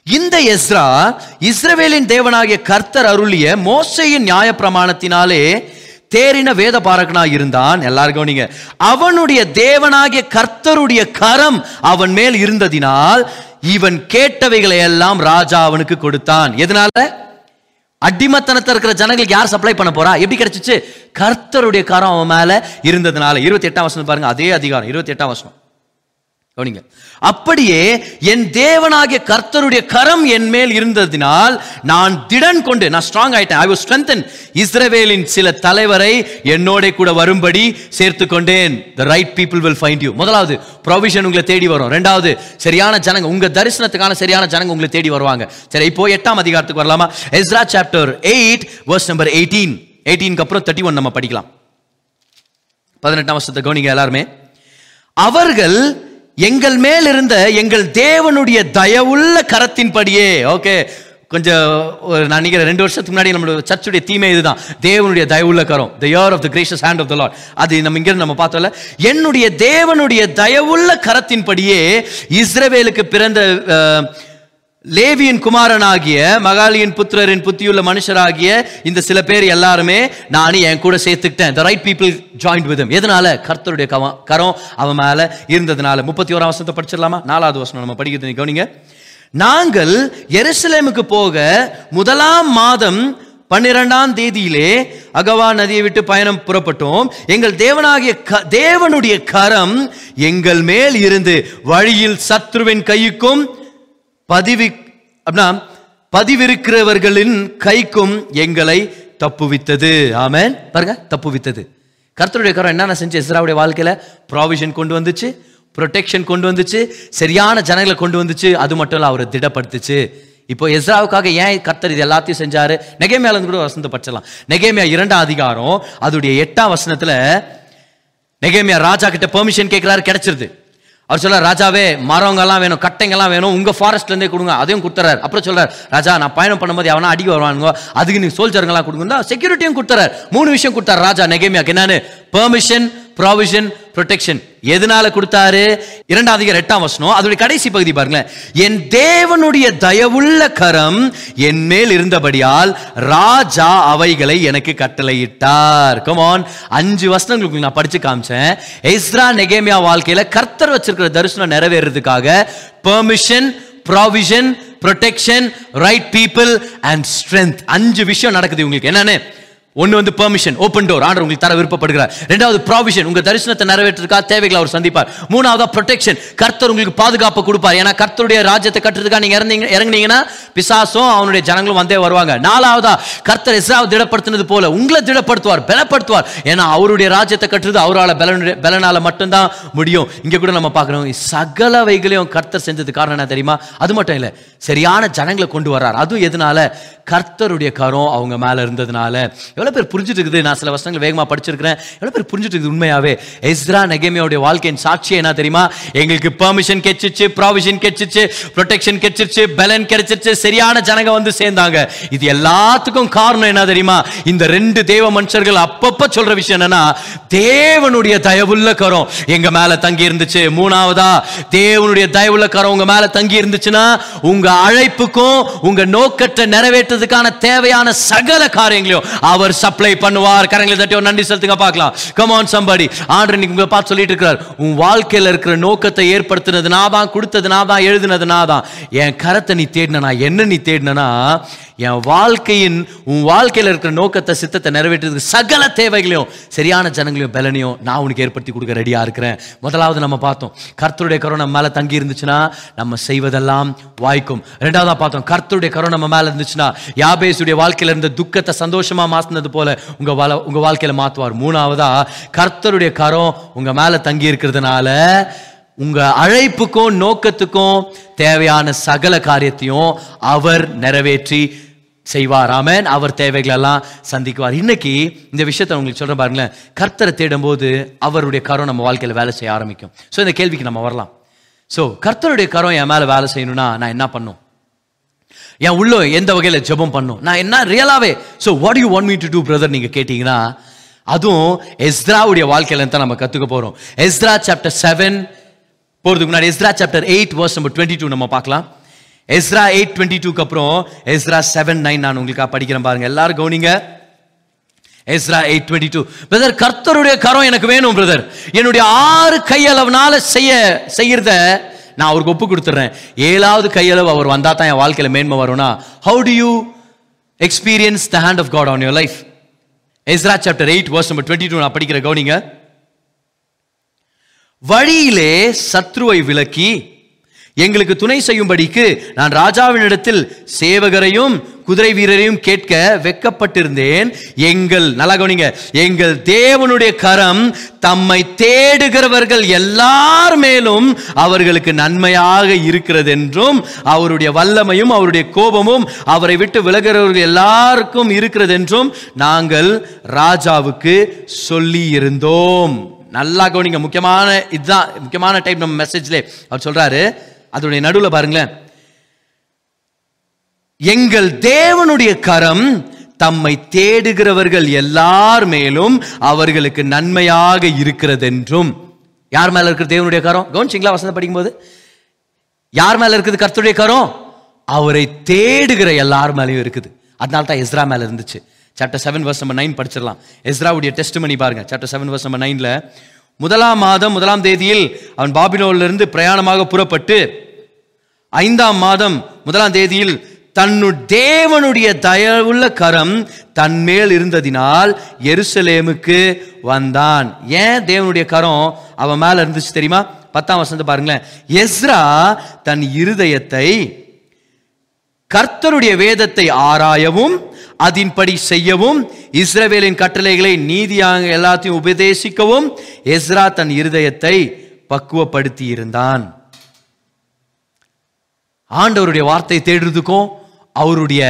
இந்த எஸ்ரா இஸ்ரவேலின் தேவனாகிய கர்த்தர் அருளிய மோசையின் நியாயப்பிரமாணத்தினாலே தேறின வேத பாரகனா இருந்தான். எல்லாருக்கும் நீங்க அவனுடைய தேவனாகிய கர்த்தருடைய கரம் அவன் மேல் இருந்ததினால் இவன் கேட்டவைகளை எல்லாம் ராஜா அவனுக்கு கொடுத்தான். எதனால? அடிமத்தனத்தில் இருக்கிற ஜனங்களுக்கு யார் சப்ளை பண்ண போறா? எப்படி கிடைச்சிச்சு? கர்த்தருடைய கரம் அவன் மேல இருந்ததுனால. இருபத்தி எட்டாம் வசனம் பாருங்க. அதே அதிகாரம். இருபத்தி எட்டாம் வசனம். கவனிங்க. அப்படியே என் தேவனாகிய கர்த்தருடைய கரம் என் மேல் இருந்ததினால் நான் திடன் கொண்டு நான் ஸ்ட்ராங் ஆயிட்டேன். ஐ வாஸ் ஸ்ட்ரென்தன் இஸ்ரவேலின் சில தலைவரை என்னோட கூட வரும்படி சேர்த்து கொண்டேன். The right people will find you முதலாவது ப்ரொவிஷன் உங்களை தேடி வரும். ரெண்டாவது சரியான ஜனங்க உங்க தரிசனத்துக்கான சரியான ஜனங்க உங்களை தேடி வருவாங்க. சரி இப்போ எட்டாம் அதிகாரத்துக்கு வரலாமா? Ezra chapter eight verse number eighteen எயிட்டீனுக்கு அப்புறம் தேர்ட்டி ஒன் நம்ம படிக்கலாம். பதினெட்டாம் வருஷத்தை கவனிங்க எல்லாருமே. அவர்கள் எங்கள் மேல் இருந்த எங்கள் தேவனுடைய தயவுள்ள கரத்தின்படியே ஓகே கொஞ்சம் ஒரு நான் நினைக்கிறேன் ரெண்டு வருஷத்துக்கு முன்னாடி நம்மளோட சர்ச்சுடைய தீமை இதுதான். தேவனுடைய தயவுள்ள கரம் the year of the gracious hand of the Lord அது நம்ம இங்கிருந்து நம்ம பார்த்தோம்ல. என்னுடைய தேவனுடைய தயவுள்ள கரத்தின்படியே இஸ்ரவேலுக்கு பிறந்த லேவியின் குமாரனாகிய மகாலியின் புத்திரரின் புத்தியுள்ள மனுஷராகிய இந்த சில பேர் எல்லாருமே நான் என் கூட சேர்த்துக்கிட்டேன். The right people join with எதனால? கர்த்தருடைய கவம் கரம் அவன் மேல இருந்ததுனால. முப்பத்தி ஓராம் வசனத்தை படிச்சிடலாமா? நாலாவது வசனம் நம்ம படிக்கிறது. நீங்க கவனிங்க. நாங்கள் எருசலேமுக்கு போக முதலாம் மாதம் பன்னிரெண்டாம் தேதியிலே அகவா நதியை விட்டு பயணம் புறப்பட்டோம். எங்கள் தேவனாகிய க- தேவனுடைய கரம் எங்கள் மேல் இருந்து வழியில் சத்ருவின் கைக்கும் பதிவி அப்படின்னா பதிவிருக்கிறவர்களின் கைக்கும் எங்களை தப்புவித்தது. ஆமேன். பாருங்க தப்புவித்தது. கர்த்தருடைய கரம் என்னென்ன செஞ்சு எஸ்ராவுடைய வாழ்க்கையில்? ப்ராவிஷன் கொண்டு வந்துச்சு ப்ரொடெக்ஷன் கொண்டு வந்துச்சு சரியான ஜனங்களை கொண்டு வந்துச்சு அது மட்டும் இல்லை அவரை திடப்படுத்துச்சு. இப்போ எஸ்ராவுக்காக ஏன் கர்த்தர் இது எல்லாத்தையும் செஞ்சாரு? நெகேமியாலேருந்து கூட வசந்த பச்சலாம் நெகேமியா இரண்டாம் அதிகாரம் அதோடைய எட்டாம் வசனத்தில் நெகேமியா ராஜா கிட்ட பெர்மிஷன் கேட்குறாரு கிடைச்சிருது. அவர் சொல்றார் ராஜாவே மரங்கள்லாம் வேணும் கட்டைங்கெல்லாம் வேணும் உங்கள் ஃபாரஸ்ட்லேருந்தே கொடுங்க. அதையும் கொடுத்துறாரு. அப்புறம் சொல்கிறார் ராஜா நான் பயணம் பண்ணும்போது அவனா அடிக்க வருவானுங்க அதுக்கு நீங்கள் சோல்ஜருங்கெல்லாம் கொடுங்க செக்யூரிட்டியும் கொடுத்துறாரு. மூணு விஷயம் கொடுத்தாரு ராஜா நெகேமியாக்கு. என்னன்னு? பெர்மிஷன் ப்ராவிஷன் ப்ரொடெக்ஷன் எதனால கொடுத்தாரு? இரண்டாம் அதிகாரம் எட்டாம் வசனம் அதோட கடைசி பகுதி பாருங்களேன். என் தேவனுடைய தயவுள்ள கரம் என் மேல் இருந்தபடியால் ராஜா அவைகளை எனக்கு கட்டளையிட்டார். கமான் அஞ்சு வசனங்களுக்கு நான் படிச்சு காமிச்சேன். எஸ்ரா நெகேமியா வாழ்க்கையில கர்த்தர் வச்சிருக்கிற தரிசனம் நிறைவேறதுக்காக permission provision protection right people and strength அஞ்சு விஷயம் நடக்குது உங்களுக்கு என்னன்னு? ஒன்று வந்து பெர்மிஷன் ஓப்பன் டோர் ஆண்டர் உங்களுக்கு தர விருப்பப்படுகிறார். ரெண்டாவது ப்ராவிஷன் உங்கள் தரிசனத்தை நிறைவேற்றுறதுக்காக தேவைகளை அவர் சந்திப்பார். மூணாவதா ப்ரொடெக்ஷன் கர்த்தர் உங்களுக்கு பாதுகாப்பு கொடுப்பார். ஏன்னா கர்த்தருடைய ராஜ்யத்தை கட்டுறதுக்காக நீங்கள் இறந்தீங்க இறங்குனீங்கன்னா பிசாசும் அவனுடைய ஜனங்களும் வந்தே வருவாங்க. நாலாவதா கர்த்தர் எஸ்ராவை திடப்படுத்தினது போல உங்களை திடப்படுத்துவார் பலப்படுத்துவார். ஏன்னா அவருடைய ராஜ்யத்தை கட்டுறது அவரால் பலனுடைய பலனால் மட்டும்தான் முடியும். இங்கே கூட நம்ம பார்க்குறோம் சகல வைகளையும் கர்த்தர் செஞ்சது காரணம் என்ன தெரியுமா? அது மட்டும் இல்லை சரியான ஜனங்களை கொண்டு வர்றார். அதுவும் எதனால? கர்த்தருடைய கரம் அவங்க மேலே இருந்ததுனால. எவ்வளோ பேர் புரிஞ்சுட்டு இருக்குது? நான் சில வருஷங்கள் வேகமாக படிச்சிருக்கிறேன். எவ்வளோ பேர் புரிஞ்சுட்டு இருக்குது உண்மையாவே? எஸ்ரா நெகேமியோடைய வாழ்க்கையின் சாட்சி என்ன தெரியுமா? எங்களுக்கு பெர்மிஷன் கிடைச்சிச்சு ப்ராவிஷன் கிடைச்சிச்சு ப்ரொடெக்ஷன் கிடைச்சிருச்சு பலன் கிடைச்சிருச்சு. சரியான ஜனங்க வந்து சேர்ந்தாங்க. இது எல்லாத்துக்கும் காரணம் என்ன தெரியுமா? இந்த ரெண்டு தேவ மனுஷர்கள் அப்பப்ப சொல்ற விஷயம் என்னன்னா தேவனுடைய தயவுள்ள கரம் எங்க மேல தங்கி இருந்துச்சு. மூணாவதா தேவனுடைய தயவுள்ள கரம் உங்க மேல தங்கி இருந்துச்சுன்னா உங்க அழைப்புக்கும் உங்க நோக்கத்தை நிறைவேற்றதுக்கான தேவையான சகல காரியங்களையும் அவர் சப்ளை பண்ணுவார். கரங்களை தட்டி ஒரு நன்றி செலுத்துங்க பார்க்கலாம். கமான் சம்பாடி ஆண்டு இன்னைக்கு உங்களை பார்த்து சொல்லிட்டு இருக்கிறார். உன் வாழ்க்கையில் இருக்கிற நோக்கத்தை ஏற்படுத்தினது நான் தான் கொடுத்தது நான் தான் எழுதினது நான் தான் என் கரத்தை நீ தேடினா என்ன நீ தேடினா என் வாழ்க்கையின் உன் வாழ்க்கையில் இருக்கிற நோக்கத்தை சித்தத்தை நிறைவேற்றுறதுக்கு சகல தேவைகளையும் சரியான ஜனங்களையும் பலனையும் நான் உனக்கு ஏற்படுத்தி கொடுக்க ரெடியாக இருக்கிறேன். முதலாவது நம்ம பார்த்தோம் கர்த்தருடைய கரம் நம்ம தங்கி இருந்துச்சுன்னா நம்ம செய்வதெல்லாம் வாய்க்கும். ரெண்டாவதாக பார்த்தோம் கர்த்தருடைய கரம் நம்ம மேலே இருந்துச்சுன்னா யாபேசுடைய வாழ்க்கையில் இருந்த துக்கத்தை சந்தோஷமாக சந்தோஷமா மாத்தினது போல உங்கள் வள உங்கள் வாழ்க்கையில் மாத்துவார். மூணாவதா கர்த்தருடைய கரம் உங்க மேல தங்கி இருக்கிறதுனால உங்க அழைப்புக்கும் நோக்கத்துக்கும் தேவையான சகல காரியத்தையும் அவர் நிறைவேற்றி செய்வார். ஆமென். அவர் தேவைகளெல்லாம் சந்திக்குவார். இன்னைக்கு இந்த விஷயத்தை உங்களுக்கு சொல்றேன் பாருங்களேன். கர்த்தரை தேடும்போது அவருடைய கரம் நம்ம வாழ்க்கையில வேலை செய்ய ஆரம்பிக்கும். ஸோ இந்த கேள்விக்கு நம்ம வரலாம். ஸோ கர்த்தருடைய கரம் என் மேல வேலை செய்யணும்னா நான் என்ன பண்ணும்? என் உள்ள எந்த வகையில் ஜெபம் பண்ணும்? நான் என்ன? ரியலாவே so what you want me to do brother நீங்கள் கேட்டீங்கன்னா அதுவும் எஸ்ராவுடைய வாழ்க்கையில தான் நம்ம கற்றுக்க போகிறோம் எஸ்ரா சாப்டர் செவன் போகிறதுக்கு முன்னாடி Ezra chapter eight verse number twenty two நம்ம பார்க்கலாம். எஸ்ரா எயிட் டுவெண்ட்டி டூக்கு அப்புறம் எஸ்ரா செவன் நைன் நான் உங்களுக்காக படிக்கிறேன் பாருங்க. எல்லாரும் கவனிங்க. Ezra eight twenty two brother கர்த்தருடைய கரம் எனக்கு வேணும் பிரதர் என்னுடைய ஆறு கையளவுனால செய்ய செய்யறத நான் அவருக்கு ஒப்பு கொடுத்துட்றேன் ஏழாவது கையளவு அவர் வந்தா தான் என் வாழ்க்கையில மேன்மை வரும்னா how do you experience the hand of God on your life Ezra chapter eight verse number twenty two நான் படிக்கிற கவனிங்க. வழியிலே சத்ருவை விலக்கி எங்களுக்கு துணை செய்யும்படிக்கு நான் ராஜாவினிடத்தில் சேவகரையும் குதிரை வீரரையும் கேட்க வெக்கப்பட்டிருந்தேன். எங்கள் நல்லா கவனிங்க எங்கள் தேவனுடைய கரம் தம்மை தேடுகிறவர்கள் எல்லார் மேலும் அவர்களுக்கு நன்மையாக இருக்கிறது என்றும் அவருடைய வல்லமையும் அவருடைய கோபமும் அவரை விட்டு விலகிறவர்கள் எல்லாருக்கும் இருக்கிறது என்றும் நாங்கள் ராஜாவுக்கு சொல்லி இருந்தோம் நல்லா கவனிங்க முக்கியமான இதுதான் முக்கியமான டைப் நம்ம மெசேஜ்லே அவர் சொல்றாரு அதோடைய நடுவில் பாருங்களேன். எங்கள் தேவனுடைய கரம் தம்மை தேடுகிறவர்கள் எல்லார் மேலும் அவர்களுக்கு நன்மையாக இருக்கிறதென்றும். யார் மேல இருக்கிற தேவனுடைய கரம்? கவனிச்சிங்களா வசந்த படிக்கும்போது? யார் மேல இருக்குது கர்த்தருடைய கரம்? அவரை தேடுகிற எல்லார் மேலேயும் இருக்குது. அதனால தான் எஸ்ரா மேல இருந்துச்சு. Chapter seven verse number nine படிச்சிடலாம். எஸ்ராவுடைய டெஸ்ட் பண்ணி பாருங்க சாப்டர் செவன் வர்ஸ் நம்பர் நைன்ல முதலாம் மாதம் முதலாம் தேதியில் அவன் பாபிலோனிலிருந்து பிரயாணமாக புறப்பட்டு ஐந்தாம் மாதம் முதலாம் தேதியில் தன்னு தேவனுடைய தயவுள்ள கரம் தன்மேல் இருந்ததினால் எருசலேமுக்கு வந்தான். ஏன் தேவனுடைய கரம் அவன் மேல இருந்துச்சு தெரியுமா? பத்தாம் வசந்த பாருங்களேன். எஸ்ரா தன் இருதயத்தை கர்த்தருடைய வேதத்தை ஆராயவும் அதின்படி செய்யவும் இஸ்ரவேலின் கட்டளைகளை நீதியாக எல்லாத்தையும் உபதேசிக்கவும் எஸ்ரா தன் இருதயத்தை பக்குவப்படுத்தி இருந்தான் ஆண்டவருடைய வார்த்தை தேடுறதுக்கும் அவருடைய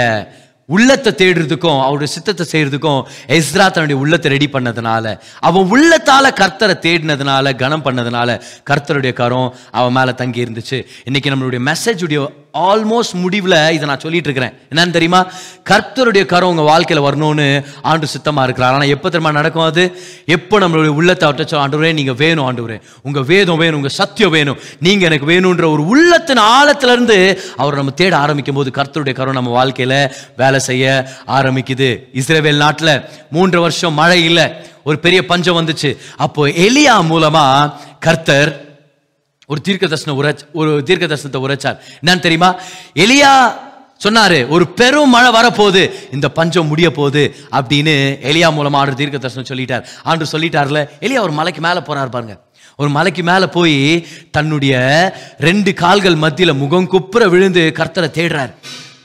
உள்ளத்தை தேடுறதுக்கும் அவருடைய சித்தத்தை செய்யறதுக்கும் எஸ்ரா தன்னுடைய உள்ளத்தை ரெடி பண்ணதுனால அவன் உள்ளத்தால கர்த்தரை தேடினதுனால கனம் பண்ணதுனால கர்த்தருடைய கரம் அவன் மேல தங்கி இருந்துச்சு இன்னைக்கு நம்மளுடைய மெசேஜுடைய ஆல்மோஸ்ட் முடிவில் இதை நான் சொல்லிட்டு இருக்கிறேன் என்னன்னு தெரியுமா? கர்த்தருடைய கரம் உங்கள் வாழ்க்கையில் வரணும்னு ஆண்டு சுத்தமாக இருக்கிறார். ஆனால் எப்போ தெரியுமா நடக்கும் அது? எப்போ நம்மளுடைய உள்ளத்தை அவட்ட ஆண்டுவரே நீங்கள் வேணும் ஆண்டுவரே. உங்கள் வேதம் வேணும் உங்கள் சத்தியம் வேணும். நீங்கள் எனக்கு வேணுன்ற ஒரு உள்ளத்தின் ஆழத்துலேருந்து அவர் நம்ம தேட ஆரம்பிக்கும் போது கர்த்தருடைய கரம் நம்ம வாழ்க்கையில் வேலை செய்ய ஆரம்பிக்குது. இஸ்ரேவேல் நாட்டில் மூன்று வருஷம் மழை இல்லை. ஒரு பெரிய பஞ்சம் வந்துச்சு. அப்போ எலியா மூலமா கர்த்தர் ஒரு தீர்க்க தர்சன உரைச் ஒரு தீர்க்க தர்சனத்தை உரைச்சார். என்னன்னு தெரியுமா? எலியா சொன்னாரு ஒரு பெரும் மழை வரப்போகுது இந்த பஞ்சம் முடிய போகுது அப்படின்னு எலியா மூலமா ஆண்டு தீர்க்க தர்சனம் சொல்லிட்டார். ஆண்டு சொல்லிட்டார்ல எலியா ஒரு மலைக்கு மேலே போறார் பாருங்க. ஒரு மலைக்கு மேலே போய் தன்னுடைய ரெண்டு கால்கள் மத்தியில் முகம் குப்புற விழுந்து கர்த்தரை தேடுறார்.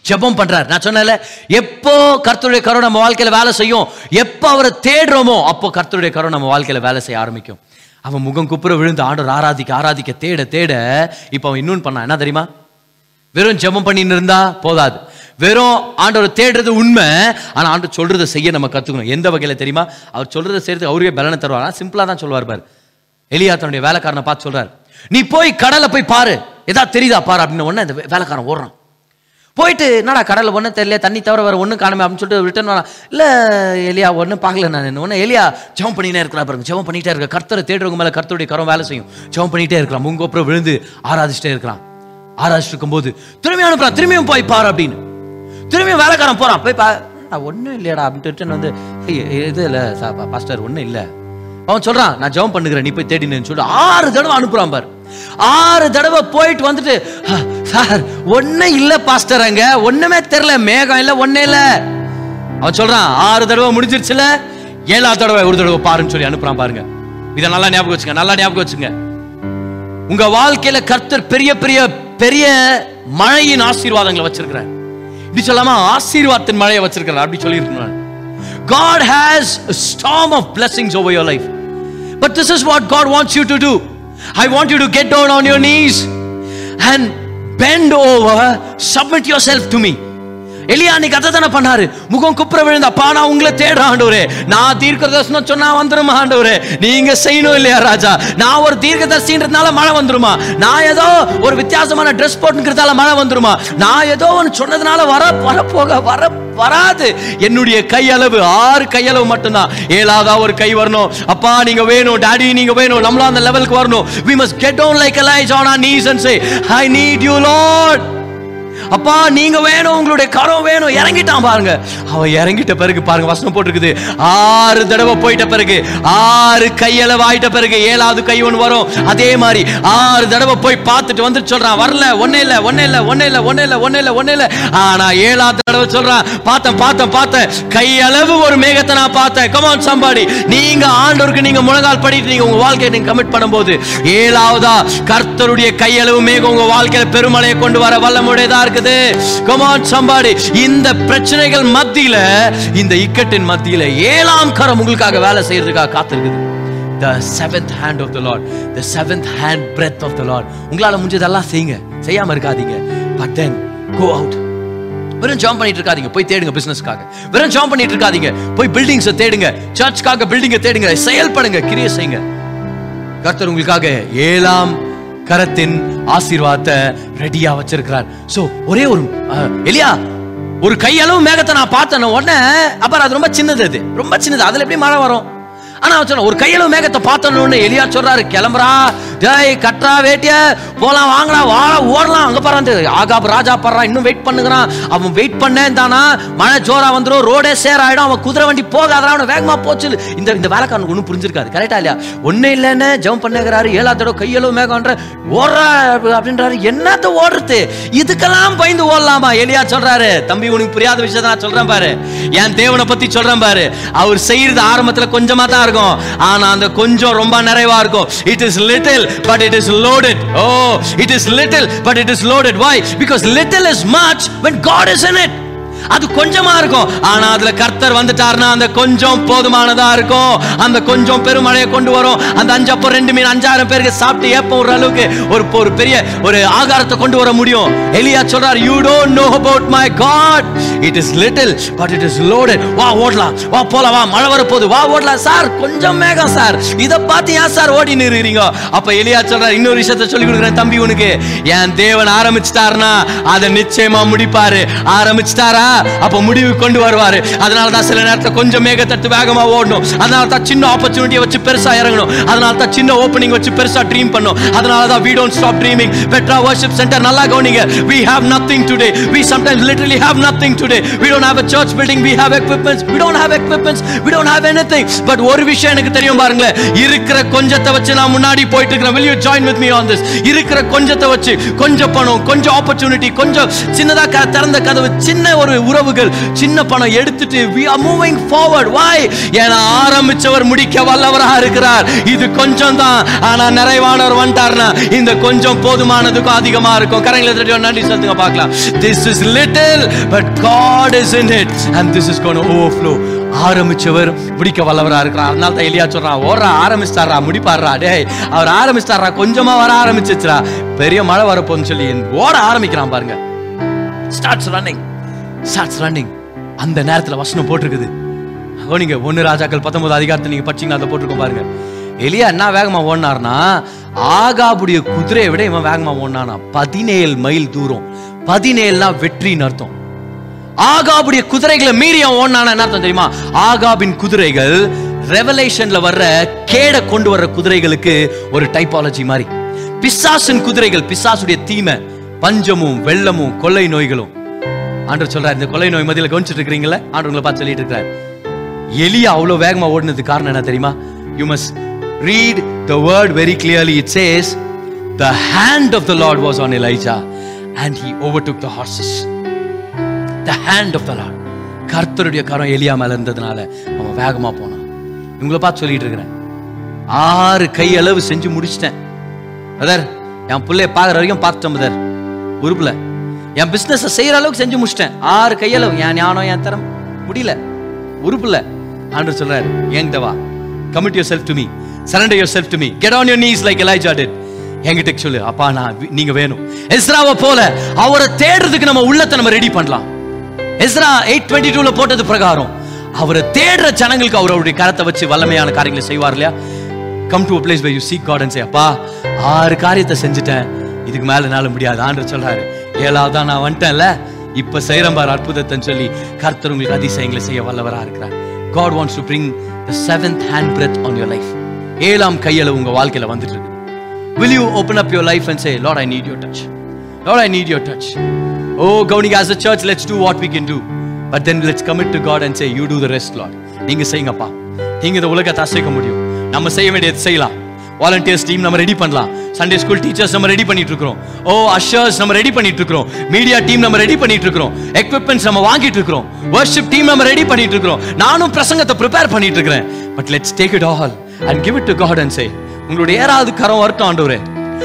ஜெபம் பண்றார். நான் சொன்னேன்ல எப்போ கர்த்தருடைய கருணை நம்ம வாழ்க்கையில வேலை செய்யும்? எப்போ அவரை தேடுறோமோ அப்போ கர்த்தருடைய கரம் நம்ம வாழ்க்கையில வேலை செய்ய ஆரம்பிக்கும். அவன் முகம் குப்புற விழுந்து ஆண்டவர் ஆராதிக்க ஆராதிக்க தேட தேட இப்போ அவன் இன்னொன்று பண்ணான். என்ன தெரியுமா? வெறும் ஜெபம் பண்ணின்னு இருந்தா போதாது. வெறும் ஆண்டவர் தேடுறது உண்மை ஆனால் ஆண்டு சொல்றதை செய்ய நம்ம கற்றுக்கணும் எந்த வகையில் தெரியுமா? அவர் சொல்றதை செய்யறதுக்கு அவருக்கே பலனை தருவார். சிம்பிளாக தான் சொல்லுவார் பாரு. எலியா தன்னுடைய வேலைக்காரனை பார்த்து சொல்றாரு. நீ போய் கடலை போய் பாரு. ஏதாவது தெரியுதா? பாரு அப்படின்னு உடனே இந்த வேலைக்காரன் ஓடுறான். போயிட்டு என்னடா கடலில் ஒன்றும் தெரியல தண்ணி தவிர வேறு ஒன்றும் காணுமே அப்படின்னு சொல்லிட்டு ரிட்டர்ன் வரான். இல்லை எலியா ஒன்றும் பார்க்கல நான். ஒன்று எலியா ஜெபம் பண்ணினே இருக்கிறா பாருங்க ஜெபம் பண்ணிகிட்டே இருக்க. கர்த்தரை தேடுறவங்க மேலே கர்த்தருடைய கரம் வேலை செய்யும். ஜெபம் பண்ணிகிட்டே இருக்கலாம் முங்கப்புறம் விழுந்து ஆராதிச்சிட்டே இருக்கலாம் ஆராதிச்சிட்டு இருக்கும்போது திரும்பி அனுப்புறான் திரும்பியும் போய் பாரு அப்படின்னு. திரும்பியும் வேலைக்காரன் போகிறான் போய் பா ஒன்றும் இல்லையாடா அப்படின்ட்டு ரிட்டர்ன் வந்து இது இல்லை பாஸ்டர் ஒன்றும் இல்லை. அவன் சொல்கிறான் நான் ஜெபம் பண்ணுகிறேன் நீ போய் தேடினேன்னு சொல்லிட்டு ஆறு தடவை அனுப்புகிறான் பாரு. ஆறு தடவை போயிட்டு வந்துட்டு சார் ஒன்னும் இல்ல பாஸ்டர் அங்க. ஒண்ணுமே தெரியல மேகம் இல்ல ஒன்னே இல்ல. அவன் சொல்றான் ஆறு தடவை முடிஞ்சிருச்சுல ஏழாவது தடவை ஒரு தடவை பாருன்னு சொல்லி அனுப்புறான் பாருங்க. இதை நல்லா ஞாபகம் வச்சுங்க நல்லா ஞாபகம் வச்சுங்க. உங்க வாழ்க்கையில கர்த்தர் பெரிய பெரிய பெரிய மழையின் ஆசீர்வாதங்களை வச்சிருக்கிறார். இப்படி சொல்லாம ஆசீர்வாதத்தின் மழையை வச்சிருக்கிறார் அப்படி சொல்லியிருக்கேன் God has a storm of blessings over your life. But this is what God wants you to do. I want you to get down on your knees and bend over, submit yourself to me. எலியா அன்னைக்கு அதை தானே பண்ணாரு? முகம் குப்புற விழுந்த அப்பா நான் உங்களை தேடுறேன் ஆண்டவரே. நான் தீர்க்கதர்சனம் சொன்னா வந்துருமா ஆண்டவரே? நீங்க செய்யணும் இல்லையா ராஜா? நான் ஒரு தீர்க்கதர்சின்றதுனால மழை வந்துருமா? நான் ஏதோ ஒரு வித்தியாசமான ட்ரெஸ் போட்டுக்கிறதால மழை வந்துருமா? நான் ஏதோ ஒன்று சொன்னதுனால வர வரப்போக வர வராது. என்னுடைய கையளவு ஆறு கையளவு மட்டும்தான். ஏழாவதா ஒரு கை வரணும். அப்பா நீங்க வேணும் டாடி நீங்க வேணும் நம்மளும் அந்த லெவலுக்கு வரணும். We must get on like Elijah on our knees and say I need you Lord அப்பா நீங்க வேணும் உங்களுடைய கரம் வேணும். இறங்கிட்டான் பாருங்க. அவன் இறங்கிட்ட பிறகு பாருங்க வசனம் போட்டிருக்குது. ஆறு தடவை போயிட்ட பிறகு ஆறு கையளவு ஆயிட்ட பிறகு ஏழாவது கை ஒன்று வரும். அதே மாதிரி ஆறு தடவை போய் பார்த்துட்டு வந்துட்டு சொல்றான் வரல ஒன்னே இல்ல ஒன்னே இல்ல ஒன்னே இல்ல ஒன்னே இல்ல ஒன்னே இல்ல ஒன்னே இல்ல. ஆனா ஏழாவது தடவை சொல்றான் பார்த்தேன் பார்த்தேன் பார்த்தேன். கையளவு ஒரு மேகத்தை நான் பார்த்தேன். கமான் சம்பாடி நீங்க ஆண்டவருக்கு நீங்க முழங்கால் படிட்டு நீங்க உங்க வாழ்க்கையை நீங்க கமிட் பண்ணும்போது ஏழாவதா கர்த்தருடைய கையளவு மேகம் உங்க வாழ்க்கையில பெருமழையை கொண்டு வர வல்லமுடையதா இருக்குது. கமான் சம்பாடி இந்த பிரச்சனைகள் மத்தியில இந்த இக்கட்டின் மத்தியில ஏழாம் கரம் உங்களுக்காக வேலை செய்யறதுக்காக காத்திருக்குது. The seventh hand of the Lord the seventh hand breath of the Lord உங்களால் முடிஞ்சதெல்லாம் செய்யுங்க. செய்யாம இருக்காதீங்க. பட் தென் கோ அவுட் வெறும் ஜாம் பண்ணிட்டு இருக்காதீங்க. போய் தேடுங்க பிசினஸ்க்காக வெறும் ஜாம் பண்ணிட்டு இருக்காதீங்க. போய் பில்டிங்ஸை தேடுங்க. சர்ச்சுக்காக பில்டிங்கை தேடுங்க. செயல்படுங்க. கிரியை செய்யுங்க. கர்த்தர் உங்களுக்காக ஏழாம் கரத்தின் ஆசீர்வாதத்தை ரெடியா வச்சிருக்கிறார். சோ ஒரே ஒரு எலியா ஒரு கையளவு மேகத்தை நான் பார்த்தேன். உடனே அப்புறம் அது ரொம்ப சின்னது அது. ரொம்ப சின்னது. அதுல எப்படி மழை வரும்? ஆனா சொன்ன சொன்னான், ஒரு கையில மேகத்தை பார்த்தோன்னு எலியா சொல்றாரு கிளம்புறா. டேய் கட்டா வேட்டிய. போலாம் வாங்கடா வாழ ஓடலாம். அங்க பாரு அந்த ஆகாப் ராஜா பாடுறான் இன்னும் வெயிட் பண்ணுகிறான். அவன் வெயிட் பண்ணேன் தானா மழை ஜோரா வந்துடும் ரோடே சேர் ஆயிடும் அவன் குதிரை வண்டி போகாதான் அவன் வேகமா போச்சு. இந்த இந்த வேலைக்காரனுக்கு ஒன்றும் புரிஞ்சிருக்காது. கரெக்டா இல்லையா? ஒண்ணே இல்லைன்னு ஜம் பண்ணுகிறாரு ஏழாவது தடவை கையளவு மேகம்ன்ற ஓடுறா அப்படின்றாரு. என்னத்த ஓடுறது? இதுக்கெல்லாம் பயந்து ஓடலாமா? எலியா சொல்றாரு. தம்பி உனக்கு புரியாத விஷயத்தை நான் சொல்றேன் பாரு. என் தேவனை பத்தி சொல்றேன் பாரு. அவர் செய்யறது ஆரம்பத்துல கொஞ்சமா தான் இருக்கும். ஆனா அந்த கொஞ்சம் ரொம்ப நிறைவா இருக்கும். It is little but it is loaded oh it is little but it is loaded why because little is much when God is in it. அது கொஞ்சமா இருக்கும். ஆனா அதுல கர்த்தர் வந்துட்டார்னா அந்த கொஞ்சம் போதுமானதா இருக்கும். அந்த கொஞ்சம் பெருமழையை கொண்டு வரும். அந்த அஞ்சப்போ ரெண்டு மீன் அஞ்சாயிரம் பேருக்கு சாப்பிட்டு ஏப்ப ஒரு அளவுக்கு ஒரு ஒரு பெரிய ஒரு ஆகாரத்தை கொண்டு வர முடியும். எலியா சொல்றார் you don't know about my God it is little but it is loaded வா ஓடலாம். வா போலாம். வா மழை வர வா ஓடலாம். சார் கொஞ்சம் மேகம் சார். இத பார்த்து ஏன் சார் ஓடி நிறுறீங்க அப்ப எலியா சொல்றார் இன்னொரு விஷயத்தை சொல்லி கொடுக்குறேன் தம்பி உனக்கு. என் தேவன் ஆரம்பிச்சிட்டாருன்னா அதை நிச்சயமா முடிப்பாரு. ஆரம்பிச்சிட்டாரா? அப்ப முடிவு கொண்டு வருவாரு. அதனால தான் சில நேரத்தில் கொஞ்சம் மேகத்தட்டு வேகமா ஓடணும். அதனால தான் சின்ன ஆப்பர்ச்சுனிட்டியை வச்சு பெருசா இறங்கணும். அதனால தான் சின்ன ஓப்பனிங் வச்சு பெருசா ட்ரீம் பண்ணும் அதனால தான் we don't dreaming Petra worship centre நல்லா கவனிங்க. We have nothing today we sometimes literally have nothing today we don't have a church building. We have equipments. We have have equipments. We have have thing but ஒரு விஷயம் எனக்கு தெரியும் பாருங்களேன். இருக்கிற கொஞ்சத்தை வச்சு நான் முன்னாடி போயிட்டு இருக்கிறேன் will you join with me on this இருக்கிற கொஞ்சத்தை வச்சு கொஞ்சம் பணம் கொஞ்சம் ஆப்பர்ச்சுனிட்டி கொஞ்சம் சின்னதா க- திறந்த கதவு சின்ன ஒரு உறவுகள் சின்ன பணம் எடுத்துட்டு we are moving forward why ஏன்னா ஆரம்பிச்சவர் முடிக்க வல்லவராக இருக்கிறார். இது கொஞ்சம் தான் ஆனா நிறைவானவர் வந்துட்டார்னா இந்த கொஞ்சம் போதுமானதுக்கும் அதிகமா இருக்கும். கரங்களை தட்டி நன்றி சொல்லுங்க பார்க்கலாம். This is little but God is in it and this is gone to ஆரம்பிச்சவர் முடிக்க வல்லவரா இருக்கிறார். அதனால தான் எலியா சொல்றான் ஓடுறா ஆரம்பிச்சிட்டாரா முடிப்பாடுறா டேய் அவர் ஆரம்பிச்சிட்டாரா கொஞ்சமா வர ஆரம்பிச்சிச்சுரா பெரிய மழை வரப்போன்னு சொல்லி ஓட ஆரம்பிக்கிறான் பாருங்க. ஸ்டார்ட்ஸ் ரன்னிங் ஸ்டார்ட்ஸ் ரன்னிங் அந்த நேரத்தில் வசனம் போட்டிருக்குது. நீங்கள் ஒன்று ராஜாக்கள் பத்தொன்பது அதிகாரத்தை நீங்கள் படிச்சீங்கன்னா அதை போட்டிருக்கோம் பாருங்க. எலியா என்ன வேகமாக ஓடினார்னா ஆகாபுடைய குதிரையை விட இவன் வேகமாக ஓடினானா பதினேழு மைல் தூரம். பதினேழுனா வெற்றின்னு அர்த்தம். ஆகாபுடைய குதிரைகளை மீறி அவன் ஓடினானா என்ன அர்த்தம் தெரியுமா? ஆகாபின் குதிரைகள் ரெவலேஷன்ல வர்ற கேட கொண்டு வர்ற குதிரைகளுக்கு ஒரு டைப்பாலஜி மாதிரி. பிசாசின் குதிரைகள் பிசாசுடைய தீமை. பஞ்சமும் வெள்ளமும் கொள்ளை நோய்களும். ஆண்டவர் சொல்றாரு இந்த கொலை நோய் மதியில் கவனிச்சிட்டு இருக்கிறீங்களா ஆண்டவர் உங்களை பார்த்து சொல்லிட்டு இருக்கிறார். எலியா அவ்வளவு வேகமா ஓடினதுக்கு காரணம் என்ன தெரியுமா? You must read the word very clearly it says the hand of the Lord was on Elijah and he overtook the horses the hand of the Lord கர்த்தருடைய கரம் எலியா மேல இருந்ததுனால அவன் வேகமா போனான். இவங்கள பார்த்து சொல்லிட்டு இருக்கிறேன். ஆறு கை அளவு செஞ்சு முடிச்சிட்டேன். பிரதர் என் பிள்ளைய பார்க்குற வரைக்கும் பார்த்துட்டேன் பிரதர். உறுப்பில் என் பிஸ்னஸை செய்யற அளவுக்கு செஞ்சு முடிச்சிட்டேன். ஆறு கையளவு என் ஞானம் என் தரம் முடியல. உறுப்புல. ஆண்டு சொல்றாரு என்கிட்ட வா. Commit yourself to me surrender yourself to me get on your knees like Elijah did என்கிட்ட சொல்லு அப்பா நான் நீங்க வேணும். எஸ்ராவை போல அவரை தேடுறதுக்கு நம்ம உள்ளத்தை நம்ம ரெடி பண்ணலாம். எஸ்ரா எயிட் டுவெண்ட்டி டூல போட்டது பிரகாரம். அவரை தேடுற ஜனங்களுக்கு அவர் அவருடைய கரத்தை வச்சு வல்லமையான காரியங்களை செய்வார் இல்லையா? Come to place by you seek God and அப்பா ஆறு காரியத்தை செஞ்சுட்டேன். இதுக்கு மேல என்னால முடியாது. ஆண்டு சொல்றாரு ஏழாவதா நான் வந்துட்டேன்ல இப்ப செய்யறம்பார் பாரு சொல்லி கர்த்தர் உங்களுக்கு அதிசயங்களை செய்ய வல்லவரா இருக்கிறார் God wants to bring the seventh hand breath on your life ஏழாம் கையில உங்க வாழ்க்கையில வந்துட்டு இருக்கு will you open up your life and say Lord I need your touch Lord I need your touch oh coming as a church let's do what we can do but then let's commit to God and say you do the rest Lord நீங்க செய்யுங்கப்பா நீங்க இந்த உலகத்தை அசைக்க முடியும் நம்ம செய்ய வேண்டியது செய்யலாம் வாலண்டியர்ஸ் டீம் நம்ம ரெடி பண்ணலாம் சண்டே ஸ்கூல் டீச்சர்ஸ் நம்ம ரெடி பண்ணிட்டு இருக்கிறோம் ஓ அஷர்ஸ் நம்ம ரெடி பண்ணிட்டு இருக்கிறோம் மீடியா டீம் நம்ம ரெடி பண்ணிட்டு இருக்கிறோம் எக்யூப்மெண்ட்ஸ் நம்ம வாங்கிட்டு இருக்கிறோம் வர்ஷிப் டீம் நம்ம ரெடி பண்ணிட்டு இருக்கிறோம் நானும் பிரசங்கத்தை ப்ரிப்பேர் பண்ணிட்டு இருக்கிறேன் but let's take it all and give it to God and say உங்களுடைய ஏறாவது கரம் வரட்டும் ஆண்டவரே.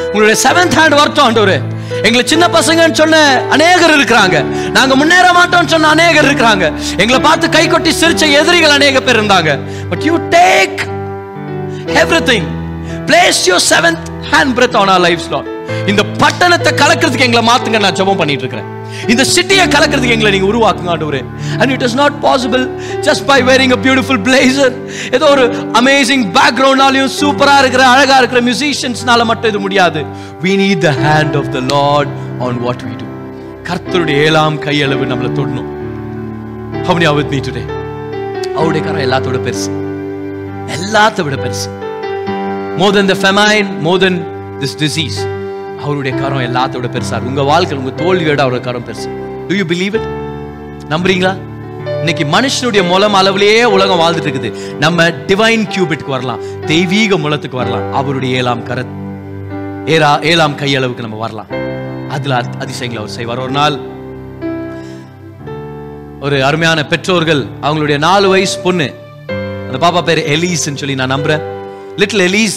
உங்களுடைய செவன்த் ஹேண்ட் வரட்டும் ஆண்டவரே. எங்களை சின்ன பசங்கன்னு சொன்ன அநேகர் இருக்கிறாங்க. நாங்க முன்னேற மாட்டோம்னு சொன்ன அநேகர் இருக்கிறாங்க. எங்களை பார்த்து கை கொட்டி சிரிச்ச எதிரிகள் அநேக பேர் இருந்தாங்க. But you take everything place your seventh hand breath on our life Lord இந்த பட்டணத்தை கலக்கிறதுக்கு எங்களை மாத்துங்க நான் ஜெபம் பண்ணிட்டு இருக்கிறேன் இந்த சிட்டியை கலக்கிறதுக்கு எங்களை நீங்க உருவாக்குங்க ஆண்டவரே. And it is not possible just by wearing a beautiful blazer ஏதோ ஒரு அமேசிங் பேக்ரவுண்ட்னாலையும் சூப்பரா இருக்கிற அழகா இருக்கிற மியூசிஷியன்ஸ்னால மட்டும் இது முடியாது. We need the hand of the Lord on what we do கர்த்தருடைய ஏழாம் கையளவு நம்மளை தொடணும். How many are with me அவருடைய கரம் எல்லாத்தோட பெருசு. எல்லாத்த விட பெருசு. More than the famine more than this disease அவருடைய கரம் எல்லாத்தோட பெருசா உங்க வாழ்க்கையில் உங்க தோல்வியோட அவருடைய கரம் பெருசு. டு யூ பிலீவ் இட் நம்புறீங்களா? இன்னைக்கு மனுஷனுடைய முலம் அளவுலேயே உலகம் வாழ்ந்துட்டு இருக்குது. நம்ம டிவைன் கியூபிட்க்கு வரலாம். தெய்வீக முலத்துக்கு வரலாம். அவருடைய ஏழாம் கர ஏழா ஏழாம் கையளவுக்கு நம்ம வரலாம். அதுல அத்- அதிசயங்களை அவர் செய்வார். ஒரு நாள் ஒரு அருமையான பெற்றோர்கள் அவங்களுடைய நாலு வயசு பொண்ணு அந்த பாப்பா பேர் எலீஸ்ன்னு சொல்லி நான் நம்புறேன். லிட்டில் எலீஸ்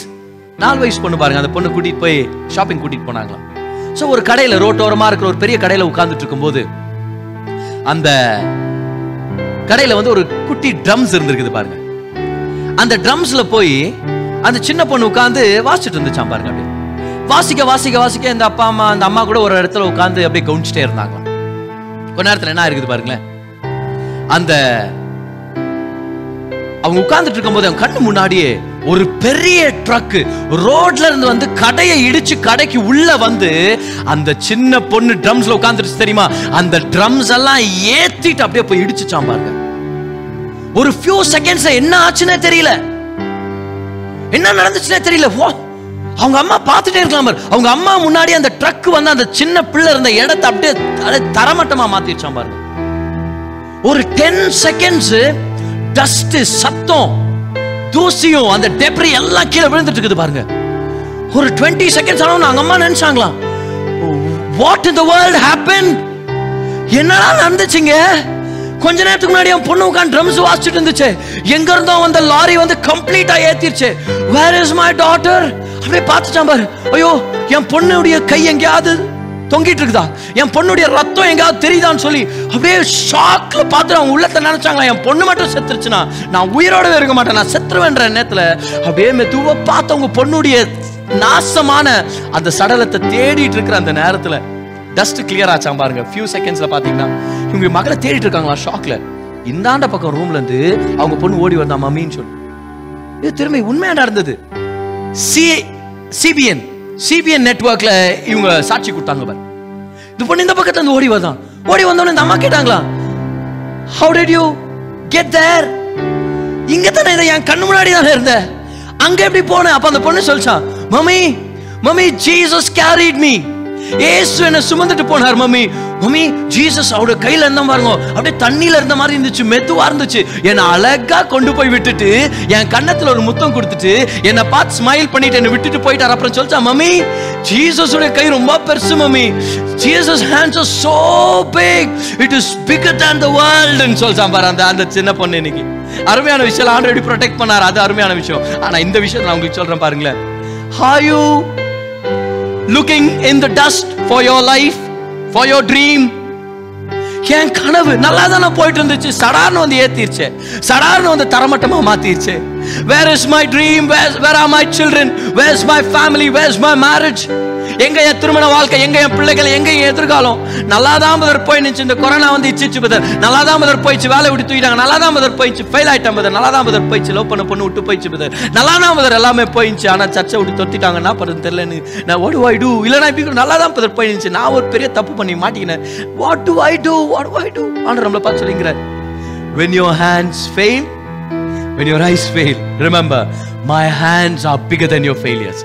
நாலு வயசு பொண்ணு பாருங்க. அந்த பொண்ணு கூட்டிட்டு போய் ஷாப்பிங் கூட்டிட்டு போனாங்களாம். ஸோ ஒரு கடையில ரோட்டோரமா இருக்கிற ஒரு பெரிய கடையில உட்காந்துட்டு இருக்கும்போது அந்த கடையில வந்து ஒரு குட்டி ட்ரம்ஸ் இருந்திருக்குது பாருங்க. அந்த ட்ரம்ஸ்ல போய் அந்த சின்ன பொண்ணு உட்காந்து வாசிச்சுட்டு இருந்துச்சான் பாருங்க அப்படி வாசிக்க வாசிக்க வாசிக்க இந்த அப்பா அம்மா அந்த அம்மா கூட ஒரு இடத்துல உட்காந்து அப்படியே கவனிச்சுட்டே இருந்தாங்க கொஞ்ச நேரத்துல என்ன இருக்குது பாருங்களேன். அந்த அவங்க உட்கார்ந்துட்டு இருக்கும்போது அவங்க கண்ணு முன்னாடியே ஒரு பெரிய ட்ரக் ரோட்ல இருந்து வந்து கடையை இடிச்சு கடைக்கு உள்ள வந்து அந்த சின்ன பொண்ணு ட்ரம்ஸ்ல உட்காந்துருச்சு தெரியுமா? அந்த ட்ரம்ஸ் எல்லாம் ஏத்திட்டு அப்படியே போய் இடிச்சுச்சாம் பாருங்க. ஒரு ஃபியூ செகண்ட்ஸ் என்ன ஆச்சுன்னே தெரியல. என்ன நடந்துச்சுன்னே தெரியல. ஓ அவங்க அம்மா பார்த்துட்டே இருக்கலாம் பாரு. அவங்க அம்மா முன்னாடி அந்த ட்ரக் வந்து அந்த சின்ன பிள்ளை இருந்த இடத்தை அப்படியே தர- தரமட்டமா மாத்திருச்சான் பாருங்க. ஒரு டென் செகண்ட்ஸ் டஸ்ட் சத்தம் தூசியும் அந்த டெப்ரி எல்லாம் கீழே விழுந்துட்டு இருக்குது பாருங்க. ஒரு டுவெண்ட்டி செகண்ட்ஸ் ஆனால் அவங்க அம்மா நினைச்சாங்களா what in the world happen என்னடா நடந்துச்சுங்க? கொஞ்ச நேரத்துக்கு முன்னாடி என் பொண்ணு உட்காந்து ட்ரம்ஸ் வாசிச்சுட்டு இருந்துச்சு. எங்க இருந்தோ வந்த லாரி வந்து கம்ப்ளீட்டா ஏத்திருச்சு. வேர் இஸ் மை டாட்டர் அப்படியே பார்த்துட்டான் பாரு. ஐயோ என் பொண்ணுடைய கை எங்கேயாவது தொங்கிட்டு இருக்குதா? என் பொண்ணுடைய ரத்தம் எங்கேயாவது தெரியுதான்னு சொல்லி அப்படியே ஷாக்ல பார்த்து அவங்க உள்ளத்தை நினைச்சாங்களா? என் பொண்ணு மட்டும் செத்துருச்சுன்னா? நான் உயிரோடவே இருக்க மாட்டேன் நான் செத்துருவேன்ற நேரத்துல அப்படியே மெதுவா பார்த்து அவங்க பொண்ணுடைய நாசமான அந்த சடலத்தை தேடிட்டு இருக்கிற அந்த நேரத்துல டஸ்ட் கிளியர் ஆச்சாம் பாருங்க. ஃபியூ செகண்ட்ஸ்ல பாத்தீங்கன்னா இவங்க மகளை தேடிட்டு இருக்காங்களா ஷாக்ல இந்தாண்ட பக்கம் ரூம்ல இருந்து அவங்க பொண்ணு ஓடி வந்தா மம்மின்னு சொல்லி. இது திரும்பி உண்மையா நடந்தது சி சிபிஎன் சிபிஎன் நெட்ஒர்க்ல இவங்க சாட்சி கொடுத்தாங்க பாரு. இந்த பொண்ணு இந்த பக்கத்துல இருந்து ஓடி வந்தான் ஓடி வந்தோடனே இந்த அம்மா கேட்டாங்களா how did you get there இங்க தானே இதை என் கண்ணு முன்னாடி தானே இருந்த. அங்க எப்படி போனேன்? அப்ப அந்த பொண்ணு சொல்லிச்சான் mummy mummy Jesus carried me ஏசு என்ன சுமந்துட்டு போனார் மம்மி மம்மி ஜீசஸ் அவரோட கையில இருந்த பாருங்க அப்படியே தண்ணியில இருந்த மாதிரி இருந்துச்சு மெதுவா இருந்துச்சு. என்னை அழகா கொண்டு போய் விட்டுட்டு என் கன்னத்துல ஒரு முத்தம் கொடுத்துட்டு என்னை பார்த்து ஸ்மைல் பண்ணிட்டு என்னை விட்டுட்டு போயிட்டார். அப்புறம் சொல்லிச்சா மம்மி ஜீசஸோட கை ரொம்ப பெருசு mummy. Jesus hands are so big it is bigger than the வேர்ல்டுன்னு ன்னு சொல்லிச்சான் பாரு அந்த அந்த சின்ன பொண்ணு இன்னைக்கு. அருமையான விஷயம் ஆல்ரெடி ப்ரொடெக்ட் பண்ணார் அது அருமையான விஷயம். ஆனா இந்த விஷயத்தை நான் உங்களுக்கு சொல்றேன் பாருங்களேன். ஹாயோ looking in the dust for your life for your dream என் கனவு நல்லா தானே போயிட்டு இருந்துச்சு. சடார்னு வந்து ஏத்திருச்சு. சடார்னு வந்து தரமட்டமா மாத்திருச்சு. Where is my dream where are my children where is my family where is my marriage எங்க என் திருமண வாழ்க்கை? எங்க என் பிள்ளைகள்? எங்க என் எதிர்காலம்? நல்லா தான் முதல் போய் இந்த கொரோனா வந்து இச்சிச்சு பதர் நல்லா தான் முதல் போயிடுச்சு. வேலை விட்டு தூக்கிட்டாங்க நல்லா தான் முதல் போயிடுச்சு. ஃபெயில் ஆயிட்டான் பதர் நல்லா தான் முதல் போயிடுச்சு. லவ் பண்ண பொண்ணு விட்டு போயிடுச்சு பதர் நல்லா தான் முதல் எல்லாமே போயிடுச்சு. ஆனா சர்ச்சை விட்டு தொத்திட்டாங்க. என்ன பண்ணுறது தெரியலன்னு நான் வாட் டு ஐ டூ இல்லைனா இப்படி நல்லா தான் முதல் போயிடுச்சு நான் ஒரு பெரிய தப்பு பண்ணி மாட்டிக்கினேன். What do I do what I do ஆண்டு நம்மளை பார்த்து சொல்லிங்கிறார் when your hands fail when your eyes fail remember my hands are bigger than your failures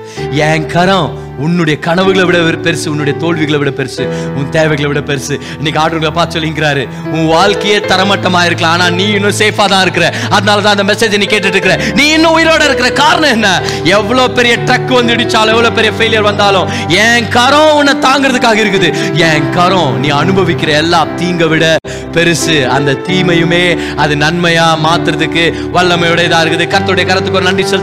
என் கரம் உன்னுடைய கனவுகளை விட பெருசு உன்னுடைய தோல்விகளை விட பெருசு உன் தேவைகளை விட பெருசு. இன்னைக்கு ஆடுகளை பார்த்து சொல்லிங்கிறாரு உன் வாழ்க்கையே தரமட்டமா இருக்கலாம் ஆனா நீ இன்னும் சேஃபா தான் இருக்கிற. அதனால தான் அந்த மெசேஜ் நீ கேட்டுட்டு இருக்கிற நீ இன்னும் உயிரோட இருக்கிற. காரணம் என்ன? எவ்வளவு பெரிய ட்ரக் வந்து இடிச்சாலும் எவ்வளவு பெரிய ஃபெயிலியர் வந்தாலும் என் கரம் உன்னை தாங்கிறதுக்காக இருக்குது. என் கரம் நீ அனுபவிக்கிற எல்லா தீங்க விட பெருசு. அந்த தீமையுமே அது நன்மையா மாத்துறதுக்கு வல்லமையோட இதாக இருக்குது. கர்த்தருடைய கரத்துக்கு ஒரு நன்றி